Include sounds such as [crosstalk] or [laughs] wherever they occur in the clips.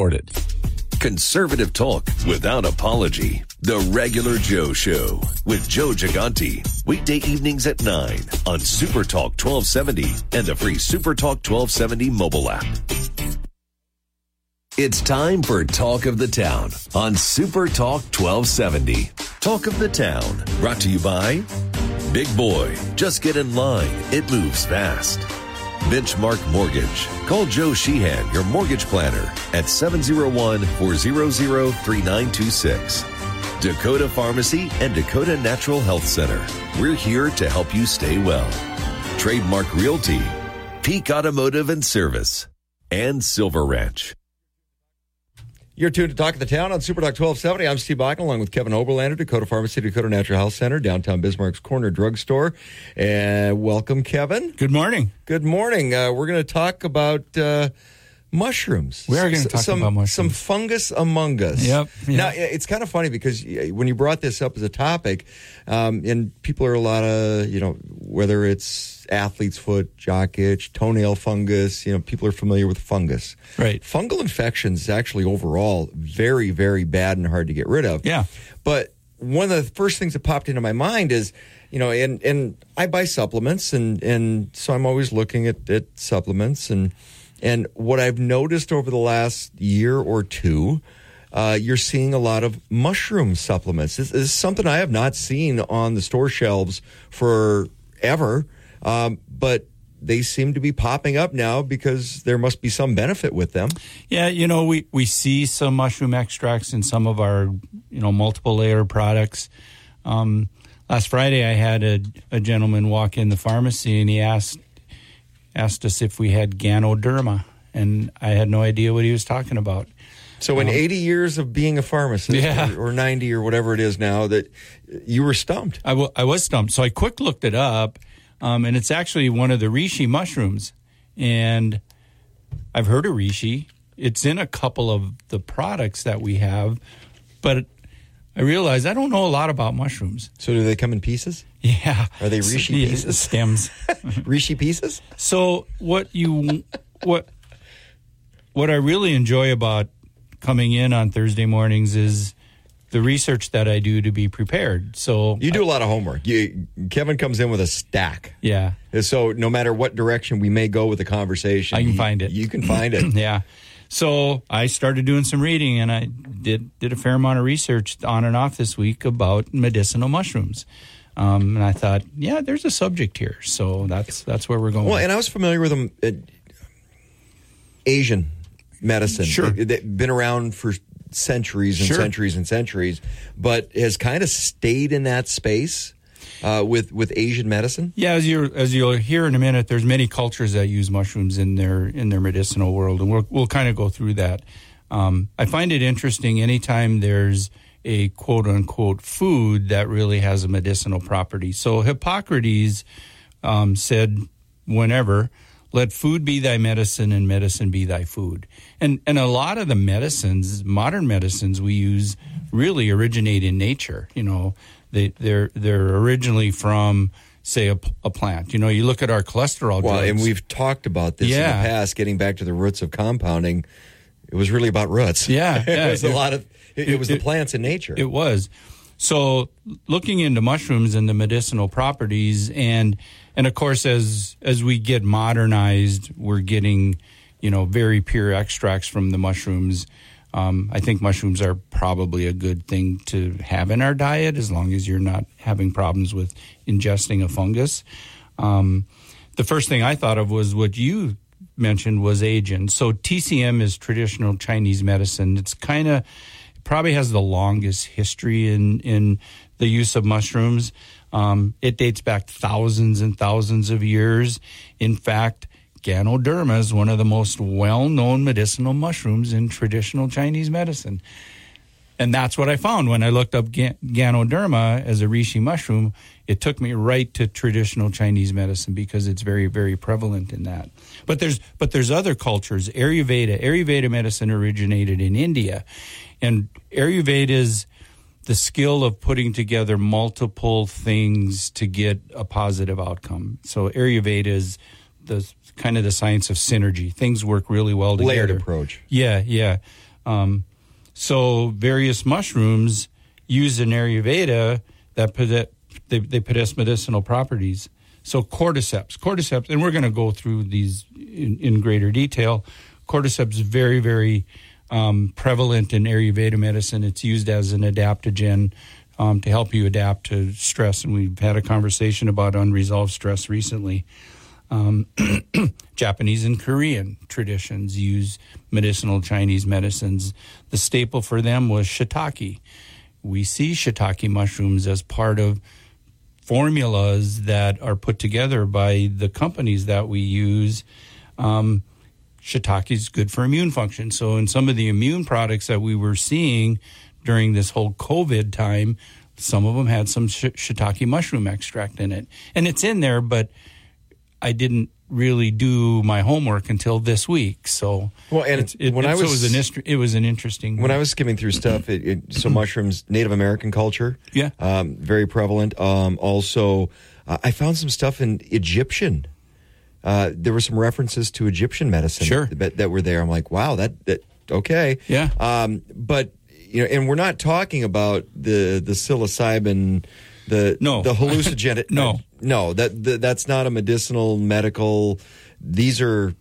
Ordered. Conservative talk without apology. The Regular Joe Show with Joe Gigante. Weekday evenings at 9 on Super Talk 1270 and the free Super Talk 1270 mobile app. It's time for Talk of the Town on Super Talk 1270. Talk of the Town brought to you by Big Boy. Just get in line. It moves fast. Benchmark Mortgage. Call Joe Sheehan, your mortgage planner, at 701 400 3926. Dakota Pharmacy and Dakota Natural Health Center. We're here to help you stay well. Trademark Realty, Peak Automotive and Service, and Silver Ranch. You're tuned to Talk of the Town on Super Talk 1270. I'm Steve Bakken along with Kevin Oberlander, Dakota Pharmacy, Dakota Natural Health Center, downtown Bismarck's Corner Drugstore. And welcome, Kevin. Good morning. Good morning. Uh, we're going to talk about uh, mushrooms. We are going to talk some, about mushrooms. Some fungus among us. Yep, yep. Now, it's kind of funny because when you brought this up as a topic, um, and people are a lot of, you know, whether it's athlete's foot, jock itch, toenail fungus, you know, people are familiar with fungus. Right. Fungal infections actually overall very, very bad and hard to get rid of. Yeah. But one of the first things that popped into my mind is, you know, and, and I buy supplements and, and so I'm always looking at, at supplements and, and what I've noticed over the last year or two, uh, you're seeing a lot of mushroom supplements. This, is something I have not seen on the store shelves forever, um, but they seem to be popping up now because there must be some benefit with them. Yeah, you know, we, we see some mushroom extracts in some of our, you know, multiple layer products. Um, last Friday, I had a, a gentleman walk in the pharmacy and he asked asked us if we had Ganoderma, and I had no idea what he was talking about. So, in um, 80 years of being a pharmacist, yeah. or, or, 90 or whatever it is now, that you were stumped. I, w- I was stumped. So I quick looked it up, um, and it's actually one of the reishi mushrooms. And I've heard of reishi. It's in a couple of the products that we have, but I realized I don't know a lot about mushrooms. So, do they come in pieces? Yeah. Are they reishi Yeah, pieces? Stems. [laughs] reishi pieces? So what you what what I really enjoy about coming in on Thursday mornings is the research that I do to be prepared. So You do a lot of homework. You, Kevin comes in with a stack. yeah, So, no matter what direction we may go with the conversation, I can you- find it. You can find it. [clears throat] yeah. So I started doing some reading, and I did did a fair amount of research on and off this week about medicinal mushrooms. Um, and I thought, yeah, there's a subject here, so that's that's where we're going. Well, and I was familiar with them. Uh, Asian medicine, Sure. They, have been around for centuries and Sure. centuries and centuries, but has kind of stayed in that space uh, with with Asian medicine. Yeah, as you as you'll hear in a minute, there's many cultures that use mushrooms in their in their medicinal world, and we'll we'll kind of go through that. Um, I find it interesting anytime there's a quote unquote food that really has a medicinal property. So Hippocrates um, said, whenever. Let food be thy medicine and medicine be thy food. And and a lot of the medicines, modern medicines we use really originate in nature. You know, they they're they're originally from say a, a plant. You know, you look at our cholesterol Well, drugs. and we've talked about this in the past. Getting back to the roots of compounding, it was really about roots. Yeah, [laughs] yeah. it was a lot of. It, it was the plants in nature. It was. So looking into mushrooms and the medicinal properties and and of course as as we get modernized, we're getting, you know, very pure extracts from the mushrooms. Um, I think mushrooms are probably a good thing to have in our diet as long as you're not having problems with ingesting a fungus. Um, the first thing I thought of was what you mentioned was agent. So TCM is traditional Chinese medicine. It's kind of probably has the longest history in in the use of mushrooms. Um, it dates back thousands and thousands of years. In fact, Ganoderma is one of the most well-known medicinal mushrooms in traditional Chinese medicine. And that's what I found when I looked up Ganoderma as a reishi mushroom. It took me right to traditional Chinese medicine because it's very, very prevalent in that. But there's but there's other cultures. Ayurveda, Ayurveda medicine originated in India, and Ayurveda is the skill of putting together multiple things to get a positive outcome. So Ayurveda is the kind of the science of synergy. Things work really well together. Layered approach. Yeah, yeah. Um, so various mushrooms use in Ayurveda that they, they possess medicinal properties. So cordyceps, cordyceps, and we're going to go through these in, in greater detail. Cordyceps is very, very um, prevalent in Ayurveda medicine. It's used as an adaptogen um, to help you adapt to stress, and we've had a conversation about unresolved stress recently. Um, [clears throat] Japanese and Korean traditions use medicinal Chinese medicines. The staple for them was shiitake. We see shiitake mushrooms as part of formulas that are put together by the companies that we use. Um, shiitake is good for immune function. So, in some of the immune products that we were seeing during this whole COVID time, some of them had some shiitake mushroom extract in it. And it's in there, but I didn't really do my homework until this week. So well, and it, it, when I was, so it was an it was an interesting. When I was skimming through stuff, it, so mushrooms, Native American culture, yeah, um, very prevalent. Um, also, uh, I found some stuff in Egyptian. Uh, there were some references to Egyptian medicine sure. that, that were there. I'm like, wow, that that okay, yeah. Um, but you know, and we're not talking about the the psilocybin the no the hallucinogenic. [laughs] no, no, that, that that's not a medicinal medical. These are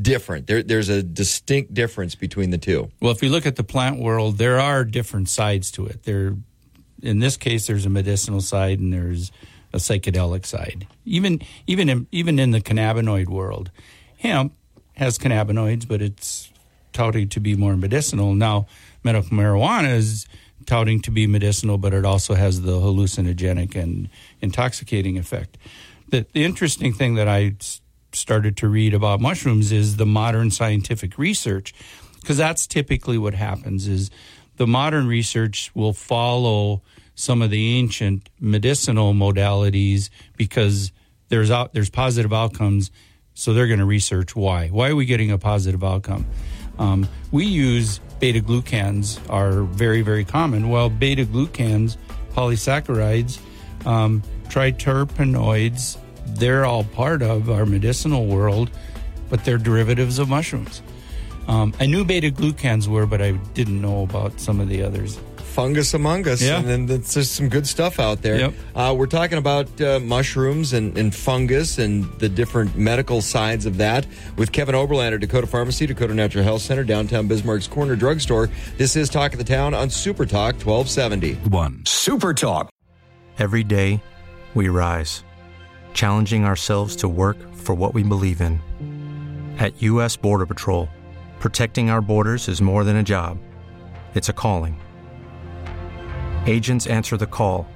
different. There, there's a distinct difference between the two. Well, if you look at the plant world, there are different sides to it. There, in this case, there's a medicinal side and there's a psychedelic side. Even even in, even in the cannabinoid world, hemp has cannabinoids, but it's touted to be more medicinal. Now, medical marijuana is touting to be medicinal, but it also has the hallucinogenic and intoxicating effect. The, the interesting thing that I started to read about mushrooms is the modern scientific research, because that's typically what happens is the modern research will follow some of the ancient medicinal modalities because there's out, there's positive outcomes so they're going to research why why are we getting a positive outcome um, we use beta glucans are very, very common. Well, beta glucans, polysaccharides, um, triterpenoids, they're all part of our medicinal world, but they're derivatives of mushrooms. Um, I knew beta glucans were, but I didn't know about some of the others fungus among us. Yeah. And then there's some good stuff out there. Yep. Uh, we're talking about uh, mushrooms and, and, fungus and the different medical sides of that with Kevin Oberlander, Dakota Pharmacy, Dakota Natural Health Center, downtown Bismarck's Corner Drugstore. This is Talk of the Town on Super Talk 1270. One. Super Talk. Every day, we rise, challenging ourselves to work for what we believe in. At U.S. Border Patrol, protecting our borders is more than a job, it's a calling Agents answer the call,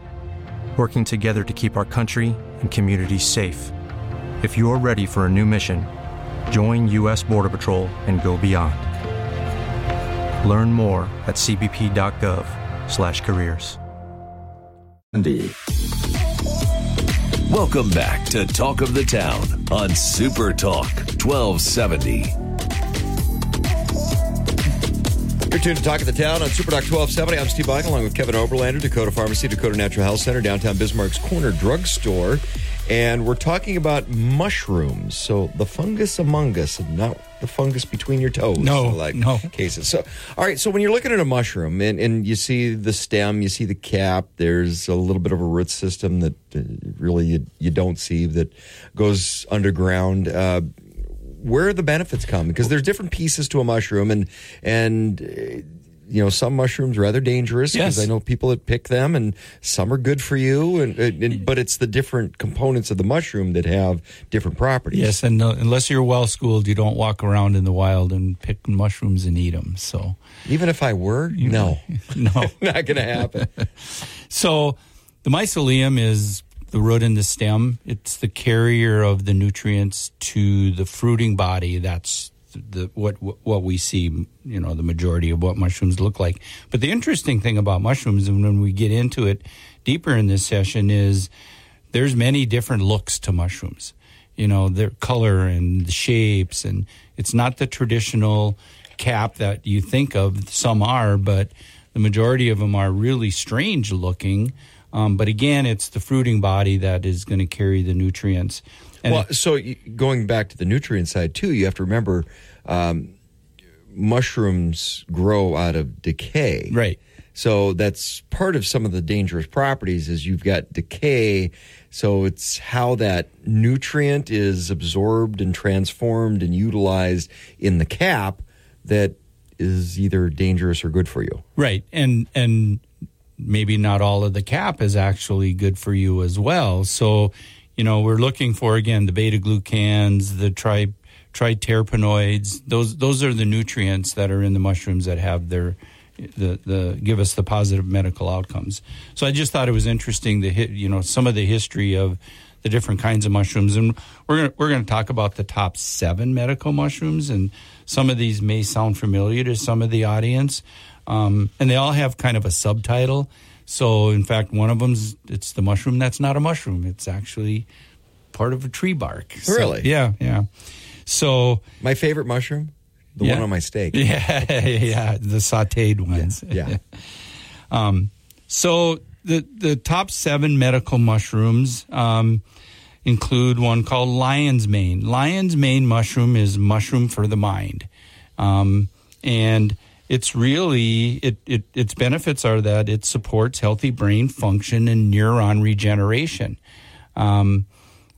working together to keep our country and communities safe. If you're ready for a new mission, join U.S. Border Patrol and go beyond. Learn more at cbp.gov/careers. Welcome back to Talk of the Town on Super Talk 1270. You're tuned to Talk of the Town on Super Talk 1270. I'm Steve Bakken along with Kevin Oberlander, Dakota Pharmacy, Dakota Natural Health Center, downtown Bismarck's Corner Drugstore. And we're talking about mushrooms. So the fungus among us and not the fungus between your toes. No, like no. cases. So, all right. So when you're looking at a mushroom and, and you see the stem, you see the cap, there's a little bit of a root system that uh, really you, you don't see that goes underground. Uh, where the benefits come because there's different pieces to a mushroom and and you know some mushrooms are rather dangerous because yes. I know people that pick them and some are good for you and, and, but it's the different components of the mushroom that have different properties. Yes, and uh, unless you're well schooled, you don't walk around in the wild and pick mushrooms and eat them. So even if I were, no, [laughs] no, [laughs] not going to happen. [laughs] so the mycelium is the root and the stem. It's the carrier of the nutrients to the fruiting body. That's the what what we see. You know, the majority of what mushrooms look like. But the interesting thing about mushrooms, and when we get into it deeper in this session, is there's many different looks to mushrooms. You know, their color and the shapes, and it's not the traditional cap that you think of. Some are, but the majority of them are really strange looking. Um, but again, it's the fruiting body that is going to carry the nutrients. And well, so going back to the nutrient side too, you have to remember um, mushrooms grow out of decay. Right. So that's part of some of the dangerous properties is you've got decay. So it's how that nutrient is absorbed and transformed and utilized in the cap that is either dangerous or good for you. Right. And and maybe not all of the cap is actually good for you as well. So, you know, we're looking for again the beta glucans, the tri triterpenoids. Those those are the nutrients that are in the mushrooms that have their the the give us the positive medical outcomes. So I just thought it was interesting to hit you know some of the history of the different kinds of mushrooms, and we're gonna we're gonna talk about the top seven medical mushrooms, and some of these may sound familiar to some of the audience, um, and they all have kind of a subtitle. So in fact, one of them's it's the mushroom that's not a mushroom; it's actually part of a tree bark. So, really? Yeah, yeah. So my favorite mushroom the yeah. one on my steak. [laughs] Yeah, yeah, the sautéed ones. Yeah. yeah. [laughs] um, so the the top seven medical mushrooms um, include one called lion's mane. Lion's mane mushroom is mushroom for the mind, um, and it's really it, it its benefits are that it supports healthy brain function and neuron regeneration. Um,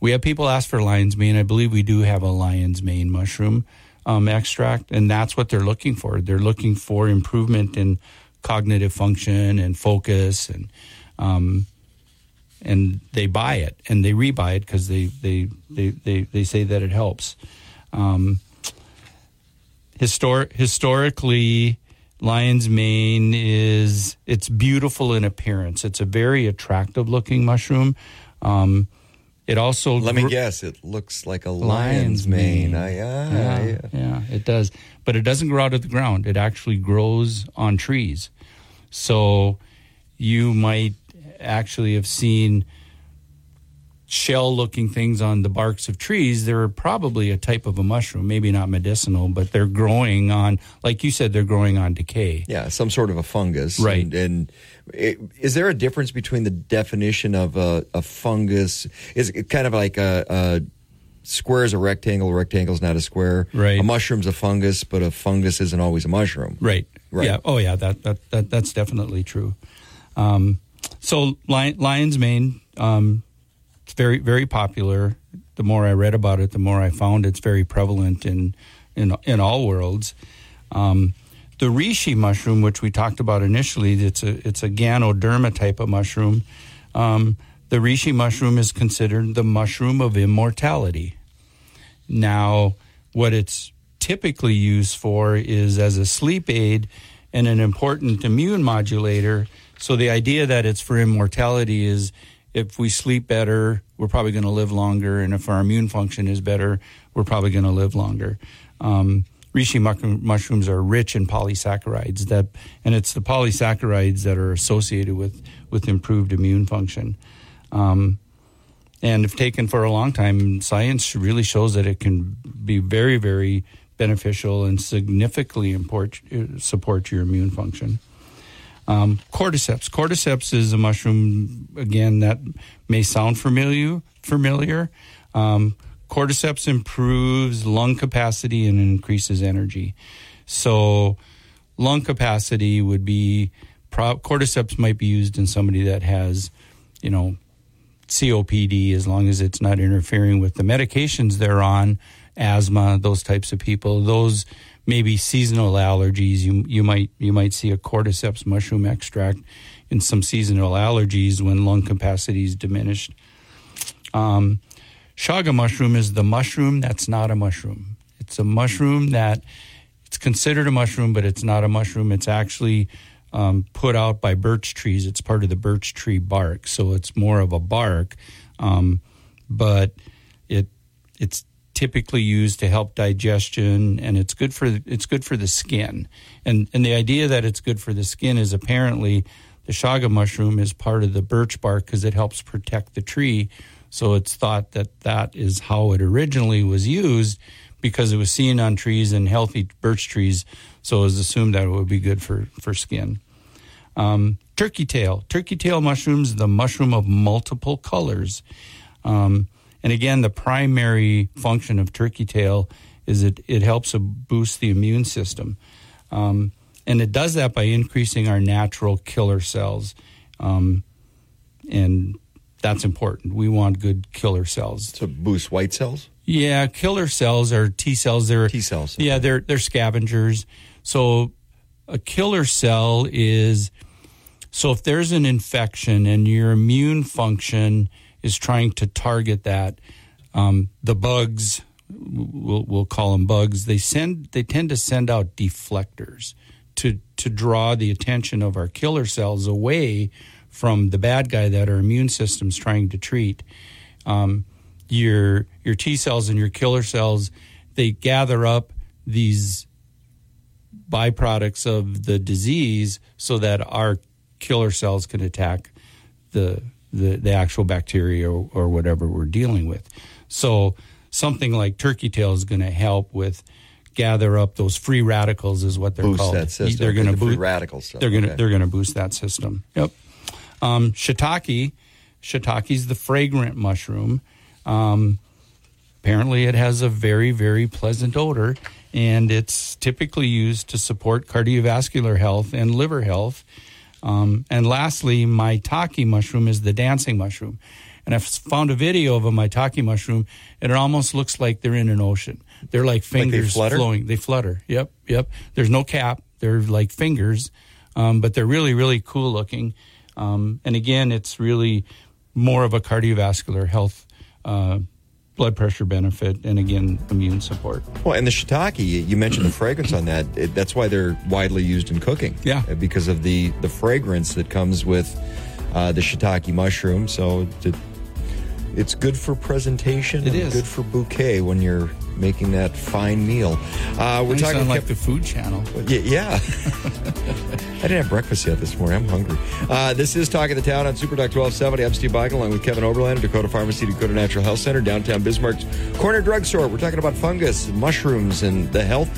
we have people ask for lion's mane. I believe we do have a lion's mane mushroom um, extract, and that's what they're looking for. They're looking for improvement in cognitive function and focus, and um, and they buy it and they rebuy it because they, they they, they they say that it helps. Um, histor- historically, lion's mane is it's beautiful in appearance. It's a very attractive looking mushroom. Um, it also let me guess. It looks like a lion's, lion's mane. mane. Uh, yeah, yeah, yeah, yeah, it does. But it doesn't grow out of the ground. It actually grows on trees. So you might actually have seen shell looking things on the barks of trees, they're probably a type of a mushroom, maybe not medicinal, but they're growing on, like you said, they're growing on decay. Yeah, some sort of a fungus. Right. And, and it, is there a difference between the definition of a, a fungus? Is it kind of like a, a square is a rectangle, a rectangle is not a square. Right. A mushroom's a fungus, but a fungus isn't always a mushroom. Right. Right. Yeah. Oh, yeah. That that, that that's definitely true. Um, so lion, lion's mane, um, it's very very popular. The more I read about it, the more I found it's very prevalent in in in all worlds. Um, the reishi mushroom, which we talked about initially, it's a it's a ganoderma type of mushroom. Um, the reishi mushroom is considered the mushroom of immortality. Now, what it's typically used for is as a sleep aid and an important immune modulator. So the idea that it's for immortality is if we sleep better, we're probably going to live longer, and if our immune function is better, we're probably going to live longer. Um, reishi mushrooms are rich in polysaccharides that, and it's the polysaccharides that are associated with with improved immune function. Um, and if taken for a long time, science really shows that it can be very, very beneficial and significantly import, uh, support your immune function. Um, cordyceps. Cordyceps is a mushroom again that may sound familiar. Familiar. Um, cordyceps improves lung capacity and increases energy. So, lung capacity would be pro- cordyceps might be used in somebody that has, you know, COPD as long as it's not interfering with the medications they're on, asthma, those types of people. Those maybe seasonal allergies. You you might you might see a cordyceps mushroom extract in some seasonal allergies when lung capacity is diminished. Um, chaga mushroom is the mushroom that's not a mushroom. It's a mushroom that it's considered a mushroom, but it's not a mushroom. It's actually um, put out by birch trees. It's part of the birch tree bark, so it's more of a bark. um, but it it's typically used to help digestion and it's good for it's good for the skin. And and the idea that it's good for the skin is apparently the chaga mushroom is part of the birch bark because it helps protect the tree. So it's thought that that is how it originally was used because it was seen on trees and healthy birch trees so it was assumed that it would be good for for skin. Um, turkey tail. Turkey tail mushrooms the mushroom of multiple colors. Um, and again, the primary function of turkey tail is it, it helps to boost the immune system. Um, and it does that by increasing our natural killer cells. Um, and that's important. We want good killer cells. To boost white cells? Yeah, killer cells are T cells. They're T cells. Yeah, they're they're scavengers. So a killer cell is so if there's an infection and your immune function is trying to target that. Um, the bugs, we'll, we'll call them bugs. They send they tend to send out deflectors to to draw the attention of our killer cells away from the bad guy that our immune system's trying to treat. Um, your your T cells and your killer cells they gather up these byproducts of the disease so that our killer cells can attack the the, the actual bacteria or, or whatever we're dealing with. So something like turkey tail is going to help with gather up those free radicals is what they're boost called. That system. They're going to the boost radicals. They're going to okay. they're going to boost that system. Yep. Um, shiitake, shiitake's the fragrant mushroom. Um, apparently, it has a very very pleasant odor, and it's typically used to support cardiovascular health and liver health. Um, and lastly, maitake mushroom is the dancing mushroom. And I found a video of a maitake mushroom, and it almost looks like they're in an ocean. They're like fingers they flowing. They flutter. Yep, yep. There's no cap. They're like fingers, um, but they're really, really cool looking. Um, and again, it's really more of a cardiovascular health, uh, blood pressure benefit, and again, immune support. Well, and the shiitake, you mentioned the [clears throat] fragrance on that. It, that's why they're widely used in cooking. Yeah. Uh, Because of the, the fragrance that comes with uh, the shiitake mushroom. So it, it's good for presentation. It and is. good for bouquet when you're making that fine meal. Uh, we're You talking sound like Kev- the Food Channel. Y- Yeah. [laughs] I didn't have breakfast yet this morning. I'm hungry. Uh, this is Talk of the Town on Super Talk 1270. I'm Steve Bakken along with Kevin Oberlander, Dakota Pharmacy, Dakota Natural Health Center, downtown Bismarck's Corner Drugstore. We're talking about fungus, mushrooms, and the health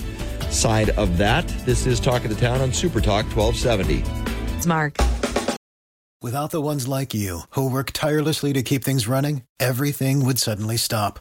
side of that. This is Talk of the Town on Super Talk 1270. It's Mark. Without the ones like you, who work tirelessly to keep things running, everything would suddenly stop.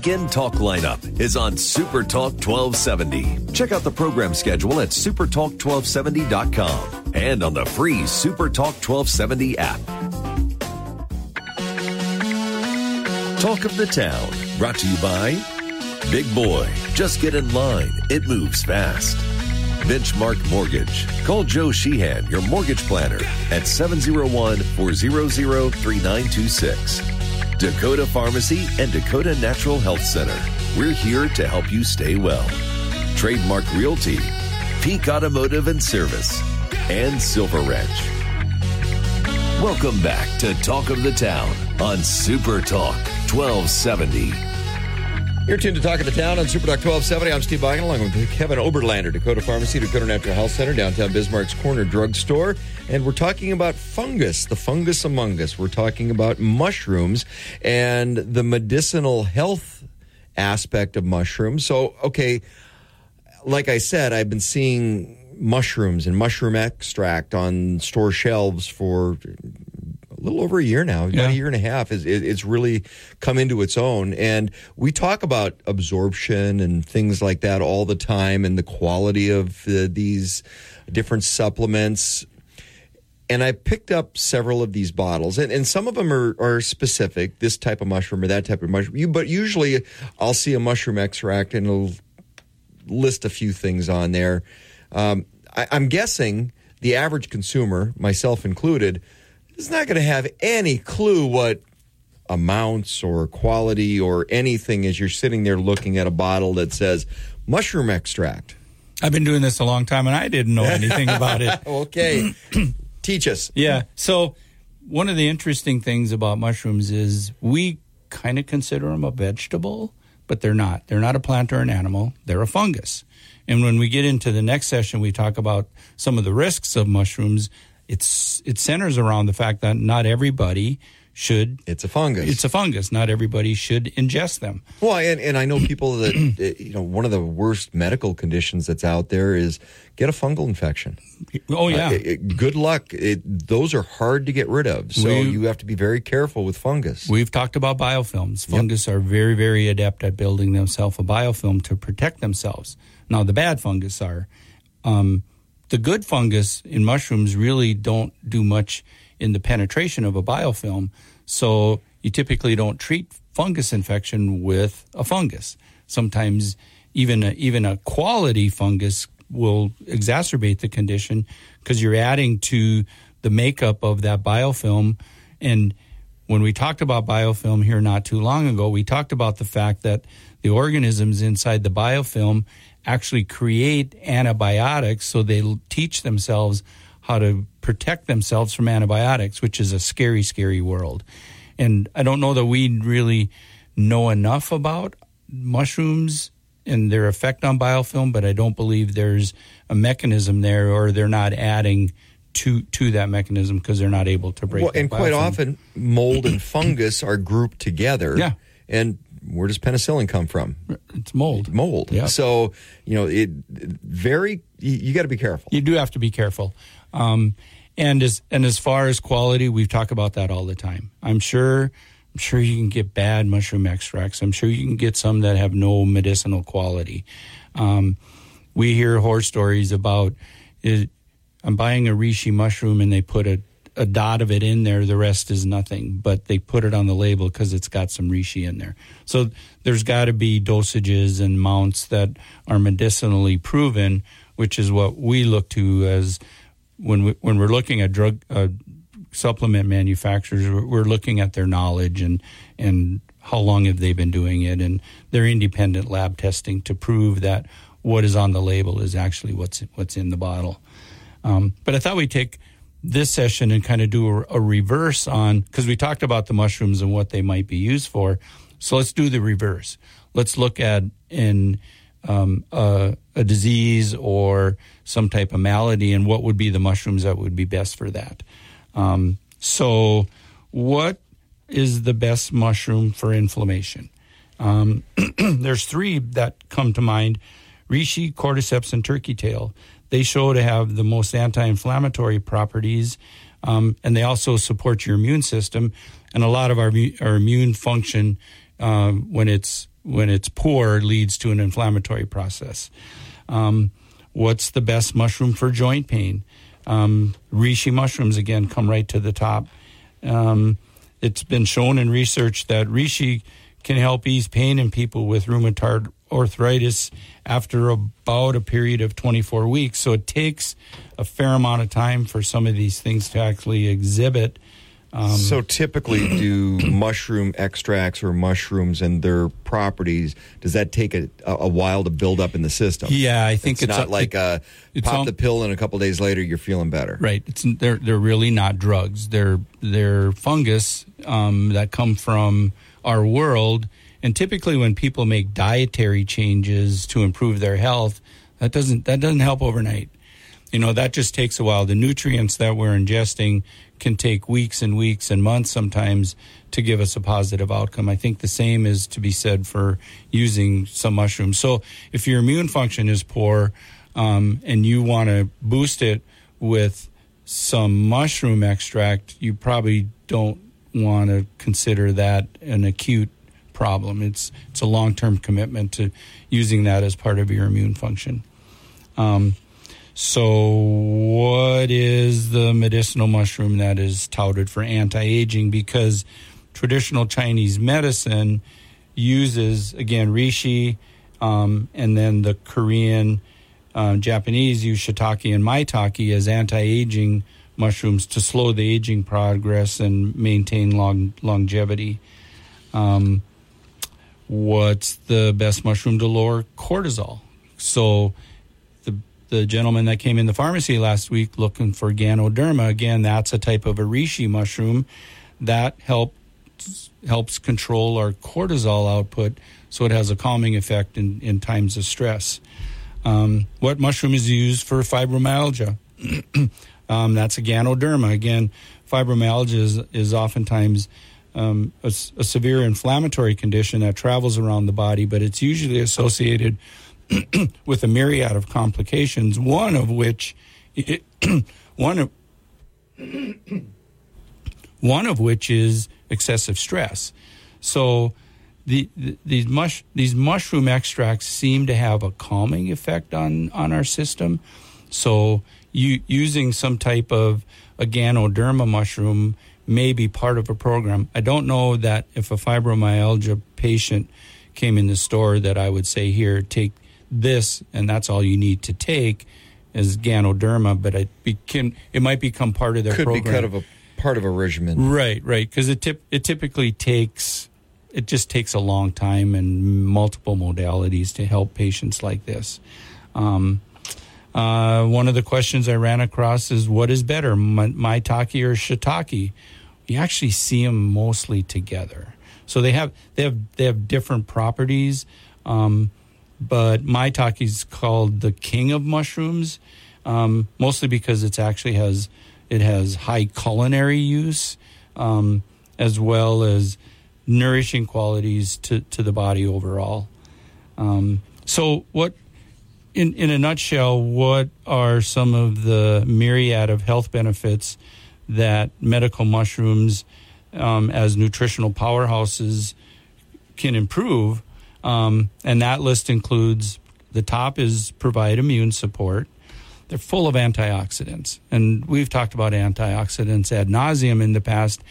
Again Talk lineup is on Super Talk 1270. Check out the program schedule at supertalk1270.com and on the free Super Talk 1270 app. Talk of the Town, brought to you by Big Boy. Just get in line, it moves fast. Benchmark Mortgage. Call Joe Sheehan, your mortgage planner, at 701 400 3926. Dakota Pharmacy and Dakota Natural Health Center. We're here to help you stay well. Trademark Realty, Peak Automotive and Service, and Silver Ranch. Welcome back to Talk of the Town on Super Talk 1270. You're tuned to Talk of the Town on Super Talk 1270. I'm Steve Bakken along with Kevin Oberlander, Dakota Pharmacy, Dakota Natural Health Center, downtown Bismarck's Corner Drugstore. And we're talking about fungus, the fungus among us. We're talking about mushrooms and the medicinal health aspect of mushrooms. So, okay, like I said, I've been seeing mushrooms and mushroom extract on store shelves for little over a year now, about a year and a half. Is it, it's really come into its own, and we talk about absorption and things like that all the time, and the quality of uh, these different supplements. And I picked up several of these bottles, and, and some of them are, are specific, this type of mushroom or that type of mushroom. You, but usually, I'll see a mushroom extract, and it'll list a few things on there. Um, I, I'm guessing the average consumer, myself included, is not going to have any clue what amounts or quality or anything as you're sitting there looking at a bottle that says mushroom extract. I've been doing this a long time and I didn't know [laughs] anything about it. Okay, [clears throat] teach us. Yeah. So, one of the interesting things about mushrooms is we kind of consider them a vegetable, but they're not. They're not a plant or an animal, they're a fungus. And when we get into the next session, we talk about some of the risks of mushrooms. It's it centers around the fact that not everybody should It's a fungus. it's a fungus. Not everybody should ingest them. Well, and, and I know people [clears throat] that, you know, one of the worst medical conditions that's out there is get a fungal infection. Oh yeah. Uh, it- it- good luck. It, those are hard to get rid of. So We- you have to be very careful with fungus. We've talked about biofilms. Fungus are very, very adept at building themselves a biofilm to protect themselves. Now, the bad fungus are. Um, the good fungus in mushrooms really don't do much in the penetration of a biofilm. So you typically don't treat fungus infection with a fungus. Sometimes even a, even a quality fungus will exacerbate the condition because you're adding to the makeup of that biofilm. And when we talked about biofilm here not too long ago, we talked about the fact that the organisms inside the biofilm actually create antibiotics so they teach themselves how to protect themselves from antibiotics, which is a scary, scary world. And I don't know that we really know enough about mushrooms and their effect on biofilm, but I don't believe there's a mechanism there or they're not adding to to that mechanism because they're not able to break Well, and quite biofilm. often, mold and fungus are grouped together. Yeah. And where does penicillin come from? it's mold. Mold. Yeah. So, you know, it very, you, you got to be careful. you do have to be careful. Um, and as and as far as quality, we've talked about that all the time. I'm sure I'm sure you can get bad mushroom extracts. I'm sure you can get some that have no medicinal quality. Um, we hear horror stories about it, I'm buying a reishi mushroom and they put a, a dot of it in there. The rest is nothing, but they put it on the label because it's got some reishi in there. So there's got to be dosages and amounts that are medicinally proven, which is what we look to as when we, when we're looking at drug uh, supplement manufacturers. We're, we're looking at their knowledge and and how long have they been doing it and their independent lab testing to prove that what is on the label is actually what's what's in the bottle. Um, but I thought we'd take this session and kind of do a, a reverse on because we talked about the mushrooms and what they might be used for. So let's do the reverse. Let's look at in um, a, a disease or some type of malady and what would be the mushrooms that would be best for that. Um, so, what is the best mushroom for inflammation? Um, [clears throat] there's three that come to mind reishi, cordyceps, and turkey tail. They show to have the most anti inflammatory properties, um, and they also support your immune system. And a lot of our, our immune function, um, when, it's, when it's poor, leads to an inflammatory process. Um, what's the best mushroom for joint pain? Um, reishi mushrooms, again, come right to the top. Um, it's been shown in research that reishi can help ease pain in people with rheumatoid arthritis after about a period of 24 weeks. So it takes a fair amount of time for some of these things to actually exhibit. Um, so typically, [clears throat] do mushroom extracts or mushrooms and their properties does that take a, a while to build up in the system? Yeah, I think it's, it's not a- like uh, it's pop al- the pill and a couple days later you're feeling better. Right. It's they're they're really not drugs. They're they're fungus um, that come from our world. And typically, when people make dietary changes to improve their health, that doesn't that doesn't help overnight. You know that just takes a while. The nutrients that we're ingesting can take weeks and weeks and months sometimes to give us a positive outcome. I think the same is to be said for using some mushrooms. So if your immune function is poor um, and you want to boost it with some mushroom extract, you probably don't want to consider that an acute problem. It's it's a long term commitment to using that as part of your immune function. Um, so, what is the medicinal mushroom that is touted for anti aging? Because traditional Chinese medicine uses, again, reishi, um, and then the Korean, uh, Japanese use shiitake and maitake as anti-aging mushrooms to slow the aging progress and maintain long longevity. Um, what's the best mushroom to lower cortisol? So the the gentleman that came in the pharmacy last week looking for Ganoderma, again, that's a type of reishi mushroom that helps helps control our cortisol output, so it has a calming effect in, in times of stress. Um, what mushroom is used for fibromyalgia? [clears throat] um, that's a Ganoderma. Again, fibromyalgia is, is oftentimes um, a, a, severe inflammatory condition that travels around the body, but it's usually associated [clears throat] with a myriad of complications. One of which, [clears throat] one of [clears throat] one of which is excessive stress. So the, the, these mush these mushroom extracts seem to have a calming effect on on our system. So you, using some type of a Ganoderma mushroom may be part of a program. I don't know that if a fibromyalgia patient came in the store that I would say here take this and that's all you need to take as Ganoderma, but it, can, it might become part of their Could program. be kind of a part of a regimen. Right, right. Because it tip, it typically takes it just takes a long time and multiple modalities to help patients like this. Um, uh, one of the questions I ran across is what is better, maitake or shiitake? You actually see them mostly together, so they have they have they have different properties. Um, but maitake is called the king of mushrooms, um, mostly because it actually has it has high culinary use, um, as well as nourishing qualities to, to the body overall. Um, so, what, in, in a nutshell, what are some of the myriad of health benefits that medical mushrooms um, as nutritional powerhouses can improve? Um, and that list includes the top is provide immune support they're full of antioxidants. And we've talked about antioxidants ad nauseum in the past.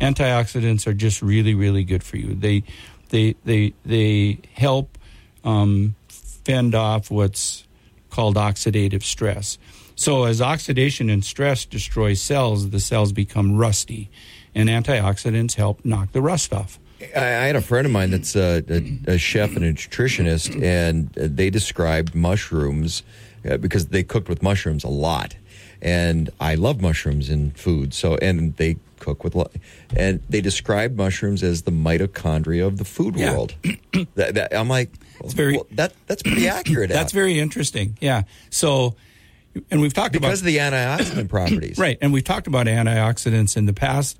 Antioxidants are just really, really good for you. They, they, they, they help um, fend off what's called oxidative stress. So, as oxidation and stress destroy cells, the cells become rusty, and antioxidants help knock the rust off. I, had a friend of mine that's a, a, a chef and a nutritionist, and they described mushrooms uh, because they cooked with mushrooms a lot, and I love mushrooms in food. So and they cook with, and they described mushrooms as the mitochondria of the food yeah. world. that, that, I'm like, it's very well, that that's pretty accurate. [clears throat] that's very interesting. Yeah. So. And we've talked because about because of the antioxidant [clears throat] properties, right? And we've talked about antioxidants in the past,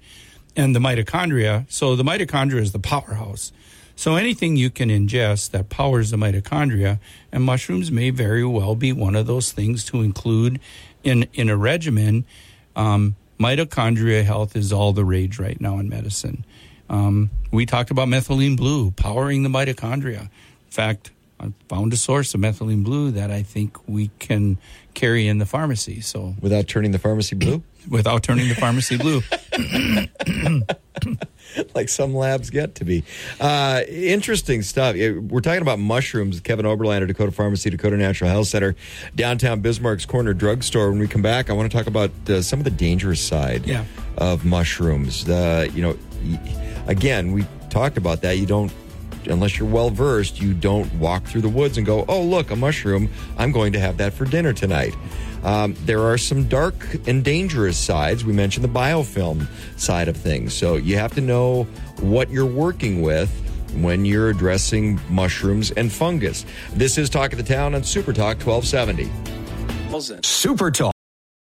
and the mitochondria. So the mitochondria is the powerhouse. So anything you can ingest that powers the mitochondria, and mushrooms may very well be one of those things to include in in a regimen. Um, mitochondria health is all the rage right now in medicine. Um, we talked about methylene blue powering the mitochondria. In fact, I found a source of methylene blue that I think we can carry in the pharmacy. So without turning the pharmacy blue, [clears throat] without turning the pharmacy blue. [laughs] [clears throat] like some labs get to be. Uh, interesting stuff. We're talking about mushrooms. Kevin Oberlander, Dakota Pharmacy, Dakota Natural Health Center, downtown Bismarck's Corner Drugstore. When we come back, I want to talk about uh, some of the dangerous side yeah. of mushrooms. Uh, you know, again, we talked about that. You don't unless you're well versed, you don't walk through the woods and go, oh, look, a mushroom. I'm going to have that for dinner tonight. Um, there are some dark and dangerous sides. We mentioned the biofilm side of things. So you have to know what you're working with when you're addressing mushrooms and fungus. This is Talk of the Town on Super Talk 1270. Super Talk.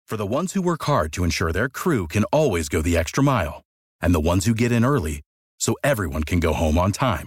For the ones who work hard to ensure their crew can always go the extra mile, and the ones who get in early so everyone can go home on time,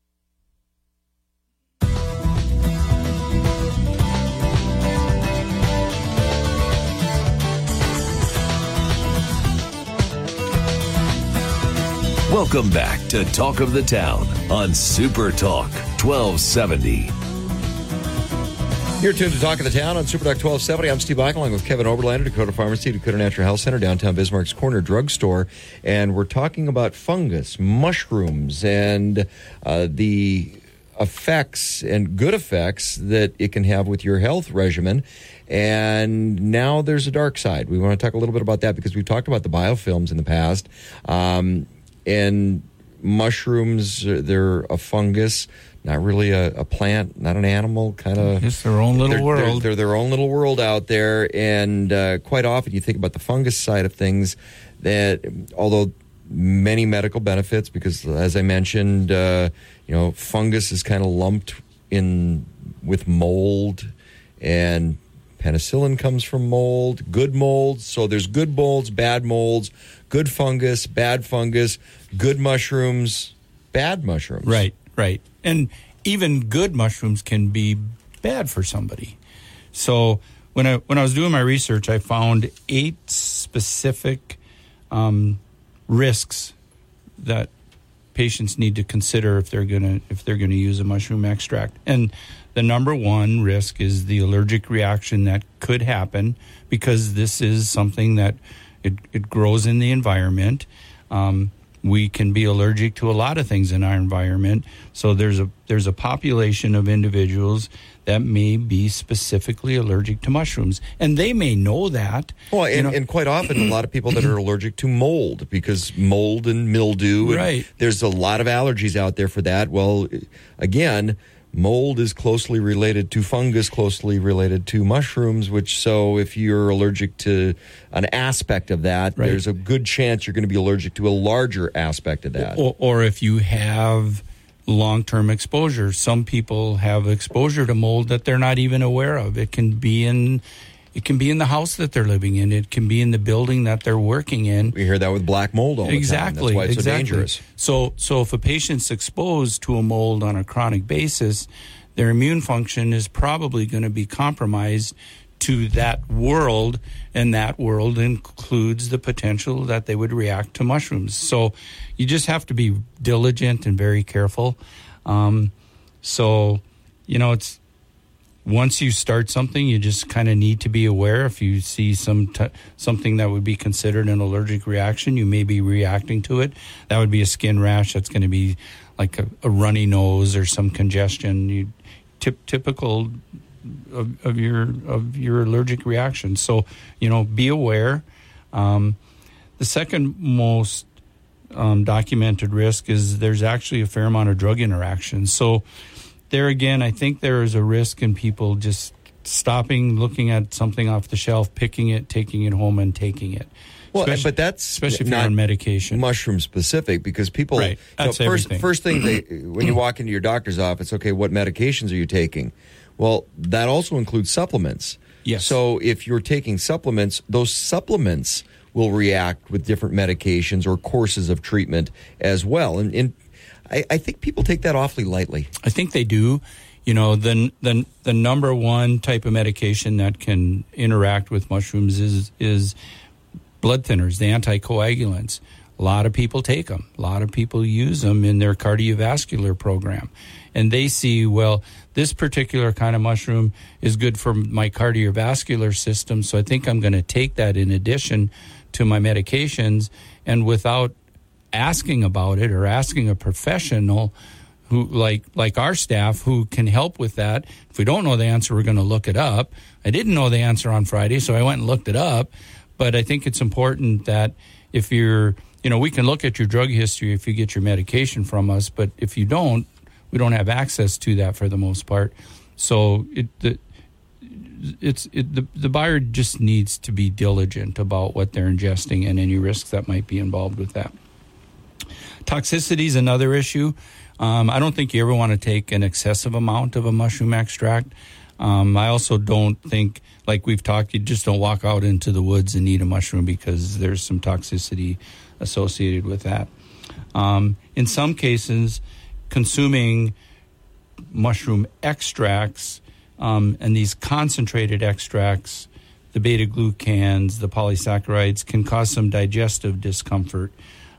Welcome back to Talk of the Town on Super Talk 1270. You're tuned to Talk of the Town on Super Talk 1270. I'm Steve Bakken, along with Kevin Oberlander, Dakota Pharmacy, Dakota Natural Health Center, downtown Bismarck's Corner Drugstore. And we're talking about fungus, mushrooms, and uh, the effects and good effects that it can have with your health regimen. And now there's a dark side. We want to talk a little bit about that because we've talked about the biofilms in the past. Um, and mushrooms, they're a fungus not really a, a, plant, not an animal, kind of. It's their own little they're, world. They're, they're, their own little world out there, and uh, quite often you think about the fungus side of things. That although many medical benefits, because as I mentioned, uh, you know, fungus is kind of lumped in with mold, and penicillin comes from mold, good molds. So there's good molds, bad molds, good fungus, bad fungus, good mushrooms, bad mushrooms. Right, right and even good mushrooms can be bad for somebody. So when I when I was doing my research, I found eight specific um, risks that patients need to consider if they're gonna if they're gonna use a mushroom extract. And the number one risk is the allergic reaction that could happen because this is something that it, it grows in the environment. Um, we can be allergic to a lot of things in our environment. So there's a there's a population of individuals that may be specifically allergic to mushrooms, and they may know that. Well, and, and quite often, a lot of people that are [clears throat] allergic to mold because mold and mildew. And right. There's a lot of allergies out there for that. Well, again mold is closely related to fungus, closely related to mushrooms, which so if you're allergic to an aspect of that, right. there's a good chance you're going to be allergic to a larger aspect of that. Or, or if you have long term exposure, some people have exposure to mold that they're not even aware of. It can be in it can be in the house that they're living in. It can be in the building that they're working in. We hear that with black mold all exactly, the time. That's why it's exactly. so dangerous. So, so if a patient's exposed to a mold on a chronic basis, their immune function is probably going to be compromised to that world, and that world includes the potential that they would react to mushrooms. So, you just have to be diligent and very careful. Um, so, you know, it's once you start something, you just kind of need to be aware. If you see some t- something that would be considered an allergic reaction, you may be reacting to it. That would be a skin rash. That's going to be like a, a, runny nose or some congestion. You typical of, of, your of your allergic reaction. So you know, be aware. Um, the second most um, documented risk is there's actually a fair amount of drug interactions. So there again, I think there is a risk in people just stopping, looking at something off the shelf, picking it, taking it home, and taking it. Well, especially, but that's especially if you're on medication, mushroom specific, because people. Right. That's you know, first, everything. first thing they, when you walk into your doctor's office, okay, what medications are you taking? Well, that also includes supplements. Yes. So if you're taking supplements, those supplements will react with different medications or courses of treatment as well. And, and I, I think people take that awfully lightly. I think they do. You know, the, the the number one type of medication that can interact with mushrooms is is blood thinners, the anticoagulants. A lot of people take them. A lot of people use them in their cardiovascular program. And they see, well, this particular kind of mushroom is good for my cardiovascular system. So I think I'm going to take that in addition to my medications. And without asking about it or asking a professional who like like our staff who can help with that. If we don't know the answer, we're going to look it up. I didn't know the answer on Friday, so I went and looked it up. But I think it's important that if you're, you know, we can look at your drug history if you get your medication from us, but if you don't, we don't have access to that for the most part. So it the it's it, the the buyer just needs to be diligent about what they're ingesting and any risks that might be involved with that. Toxicity is another issue. Um, I don't think you ever want to take an excessive amount of a mushroom extract. Um, I also don't think, like we've talked, you just don't walk out into the woods and eat a mushroom because there's some toxicity associated with that. Um, in some cases, consuming mushroom extracts um, and these concentrated extracts, the beta glucans, the polysaccharides, can cause some digestive discomfort.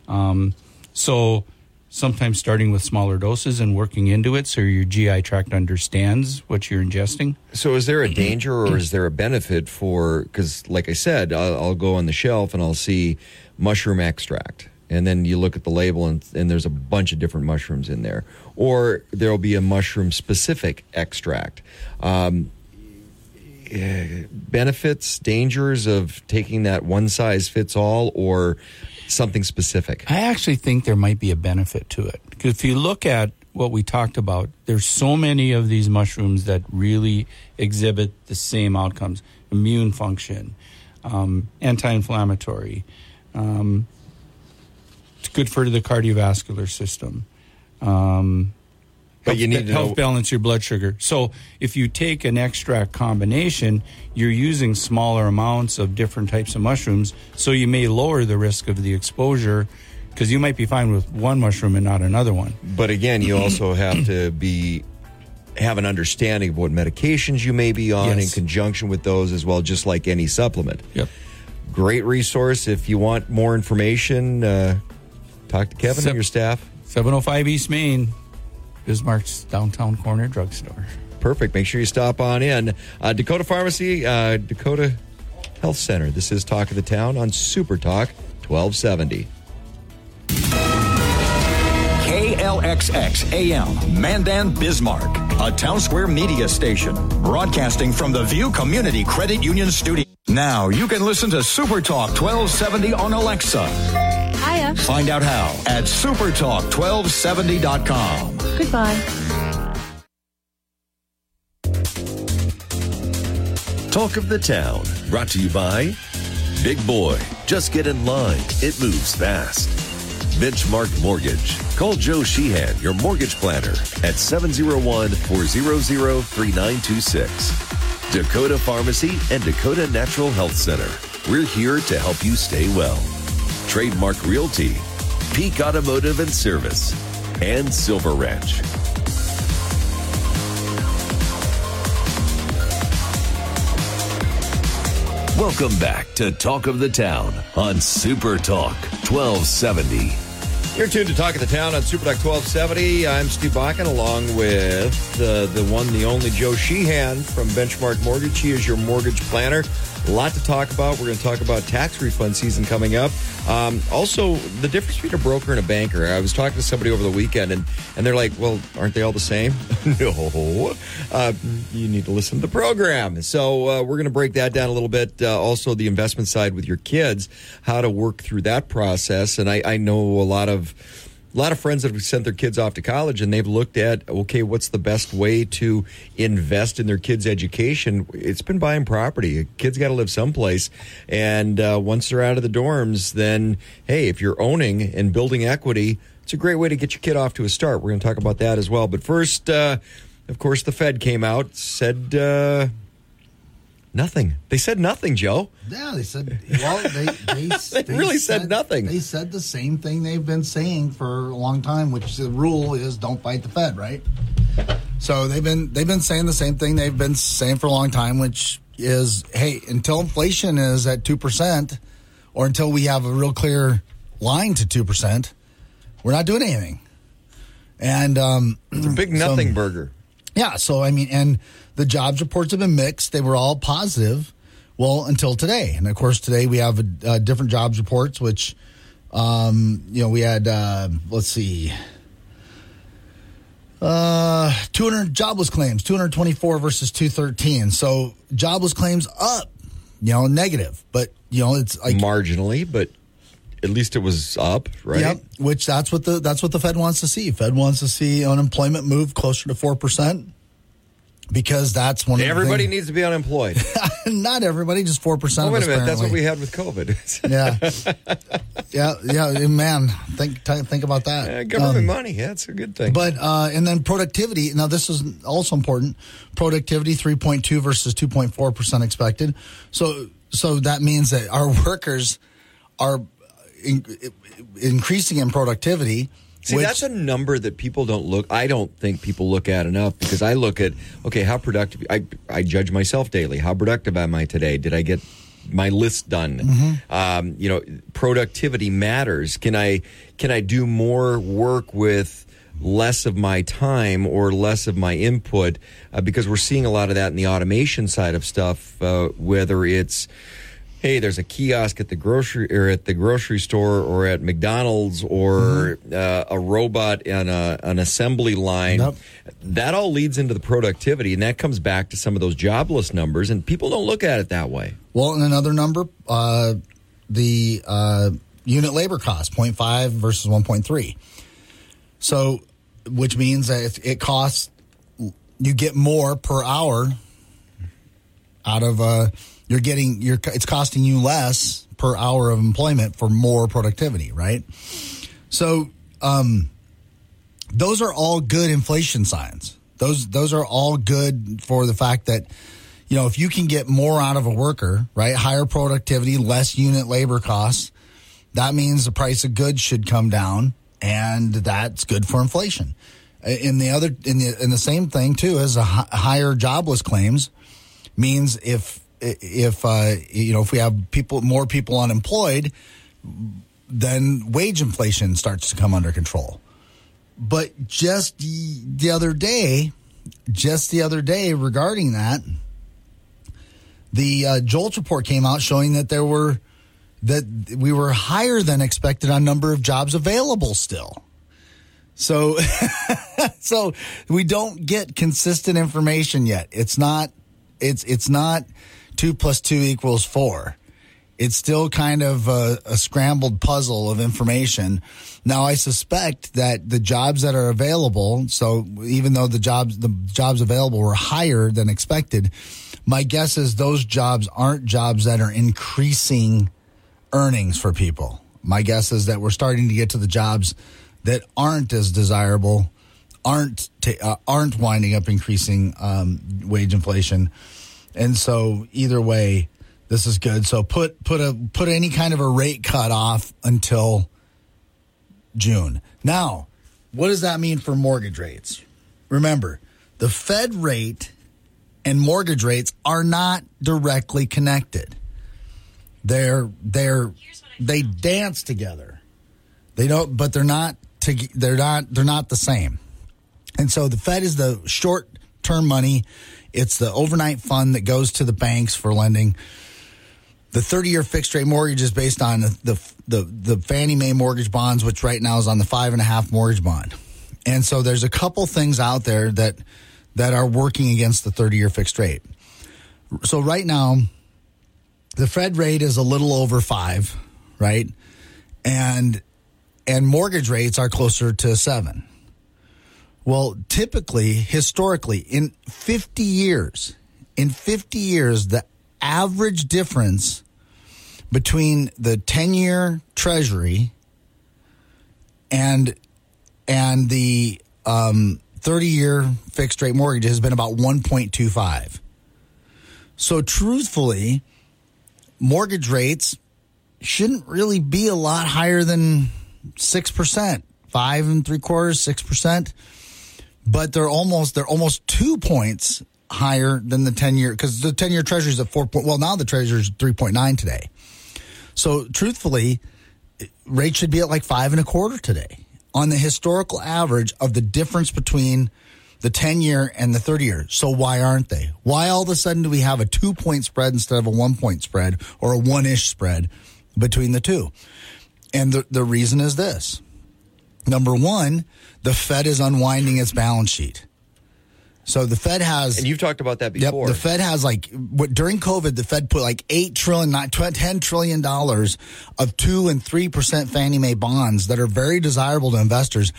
Um, So sometimes starting with smaller doses and working into it so your GI tract understands what you're ingesting. So, is there a danger or is there a benefit for? Because, like I said, I'll, I'll go on the shelf and I'll see mushroom extract, and then you look at the label and, and there's a bunch of different mushrooms in there, or there'll be a mushroom specific extract. Um, eh, benefits, dangers of taking that one size fits all, or something specific. I actually think there might be a benefit to it. Because if you look at what we talked about, there's so many of these mushrooms that really exhibit the same outcomes immune function, um, anti inflammatory. Um, it's good for the cardiovascular system. Um, But you need to help know- balance your blood sugar. So if you take an extract combination, you're using smaller amounts of different types of mushrooms, so you may lower the risk of the exposure because you might be fine with one mushroom and not another one. But again, you [clears throat] also have to be have an understanding of what medications you may be on in conjunction with those as well, just like any supplement. Yep. Great resource. If you want more information, uh, talk to Kevin Sep- and your staff. 705 East Main, Bismarck's downtown corner drugstore. Perfect. Make sure you stop on in. Uh, Dakota Pharmacy, uh, Dakota Health Center. This is Talk of the Town on Super Talk 1270. KLXX AM, Mandan, Bismarck, a town square media station, broadcasting from the View Community Credit Union studio. Now you can listen to Super Talk 1270 on Alexa. Hiya. Find out how at supertalk1270.com. Goodbye. Talk of the Town, brought to you by Big Boy. Just get in line, it moves fast. Benchmark Mortgage. Call Joe Sheehan, your mortgage planner, at 701 400 3926. Dakota Pharmacy and Dakota Natural Health Center. We're here to help you stay well. Trademark Realty, Peak Automotive and Service, and Silver Ranch. Welcome back to Talk of the Town on Super Talk 1270. You're tuned to Talk of the Town on Super Talk 1270. I'm Steve Bakken along with uh, the one, the only Joe Sheehan from Benchmark Mortgage. He is your mortgage planner. A lot to talk about. We're going to talk about tax refund season coming up. Um, also, the difference between a broker and a banker. I was talking to somebody over the weekend, and, and they're like, well, aren't they all the same? [laughs] no. Uh, you need to listen to the program. So uh, we're going to break that down a little bit. Uh, also, the investment side with your kids, how to work through that process. And I, I know a lot of a lot of friends that have sent their kids off to college and they've looked at okay what's the best way to invest in their kids education? It's been buying property. A kid's got to live someplace. And uh, once they're out of the dorms then hey if you're owning and building equity it's a great way to get your kid off to a start. We're going to talk about that as well. But first uh, of course the fed came out said uh, nothing they said nothing joe Yeah, they said. Well, they they, [laughs] They really said nothing. They said the same thing they've been saying for a long time, which the rule is don't fight the Fed, right? So they've been they've been saying the same thing they've been saying for a long time, which is hey, until inflation is at two percent, or until we have a real clear line to two percent, we're not doing anything. And um, it's a big [clears throat] so- nothing burger yeah, so I mean, and the jobs reports have been mixed. They were all positive, well, until today. And of course, today we have a, uh, different jobs reports, which, um, you know, we had, uh, let's see, uh, 200 jobless claims, 224 versus 213. So jobless claims up, you know, negative, but you know, it's like marginally, but at least it was up, right? Yep. Which that's what the that's what the Fed wants to see. Fed wants to see unemployment move closer to four percent because that's one. Everybody of the needs to be unemployed. [laughs] not everybody, just four percent. Oh, wait a minute. That's what we had with COVID. Yeah, [laughs] yeah, yeah. Man, think t- think about that. Uh, government Um, money. Yeah, it's a good thing. But uh, and then productivity. Now this is also important. Productivity three point two versus two point four percent expected. So so that means that our [laughs] workers are in, increasing in productivity. See, which- that's a number that people don't look. I don't think people look at enough because I look at okay, how productive. I I judge myself daily. How productive am I today? Did I get my list done. Um, you know, productivity matters. Can I can I do more work with less of my time or less of my input? Uh, because we're seeing a lot of that in the automation side of stuff. Uh, whether it's hey, there's a kiosk at the grocery or at the grocery store or at McDonald's or uh, a robot on a, an assembly line. Yep. That all leads into the productivity, and that comes back to some of those jobless numbers, and people don't look at it that way. Well, and another number, uh, the uh, unit labor cost, 0.5 versus 1.3. So, which means that if it costs, you get more per hour out of, uh, you're getting, you're, it's costing you less per hour of employment for more productivity, right? So, um, those are all good inflation signs. Those those are all good for the fact that you know if you can get more out of a worker, right? Higher productivity, less unit labor costs. That means the price of goods should come down, and that's good for inflation. In the other, in the in the same thing too, as a higher jobless claims means if if uh, you know if we have people more people unemployed, then wage inflation starts to come under control. But just the, the other day, just the other day regarding that, the uh, JOLTS report came out showing that there were that we were higher than expected on number of jobs available still. So, [laughs] so we don't get consistent information yet. It's not, it's it's not two plus two equals four. It's still kind of a, a scrambled puzzle of information. Now, I suspect that the jobs that are available, so even though the jobs the jobs available were higher than expected, my guess is those jobs aren't jobs that are increasing earnings for people. My guess is that we're starting to get to the jobs that aren't as desirable, aren't ta- uh, aren't winding up increasing um, wage inflation, and so either way, this is good. So put put a put any kind of a rate cut off until June. Now, what does that mean for mortgage rates? Remember, the Fed rate and mortgage rates are not directly connected. They're they're they dance together. They don't, but they're not. To, they're not. They're not the same. And so the Fed is the short term money. It's the overnight fund that goes to the banks for lending. The 30 year fixed rate mortgage is based on the, the, the, Fannie Mae mortgage bonds, which right now is on the five and a half mortgage bond. And so there's a couple things out there that, that are working against the 30 year fixed rate. So right now, the Fed rate is a little over five, right? And, and mortgage rates are closer to seven. Well, typically, historically, in 50 years, in 50 years, the average difference between the 10 year treasury and and the um, 30 year fixed rate mortgage has been about 1.25. So, truthfully, mortgage rates shouldn't really be a lot higher than 6%, five and three quarters, 6%. But they're almost, they're almost two points higher than the 10 year, because the 10 year treasury is at four point, well, now the treasury is 3.9 today. So, truthfully, rates should be at like five and a quarter today on the historical average of the difference between the 10 year and the 30 year. So why aren't they? Why all of a sudden do we have a two point spread instead of a one point spread or a one ish spread between the two? And the, the reason is this. Number one, the Fed is unwinding its balance sheet. So the Fed has, And you've talked about that Yep, before. the Fed has like what, during COVID, the Fed put like eight trillion, not ten trillion dollars of two and three percent Fannie Mae bonds that are very desirable to investors,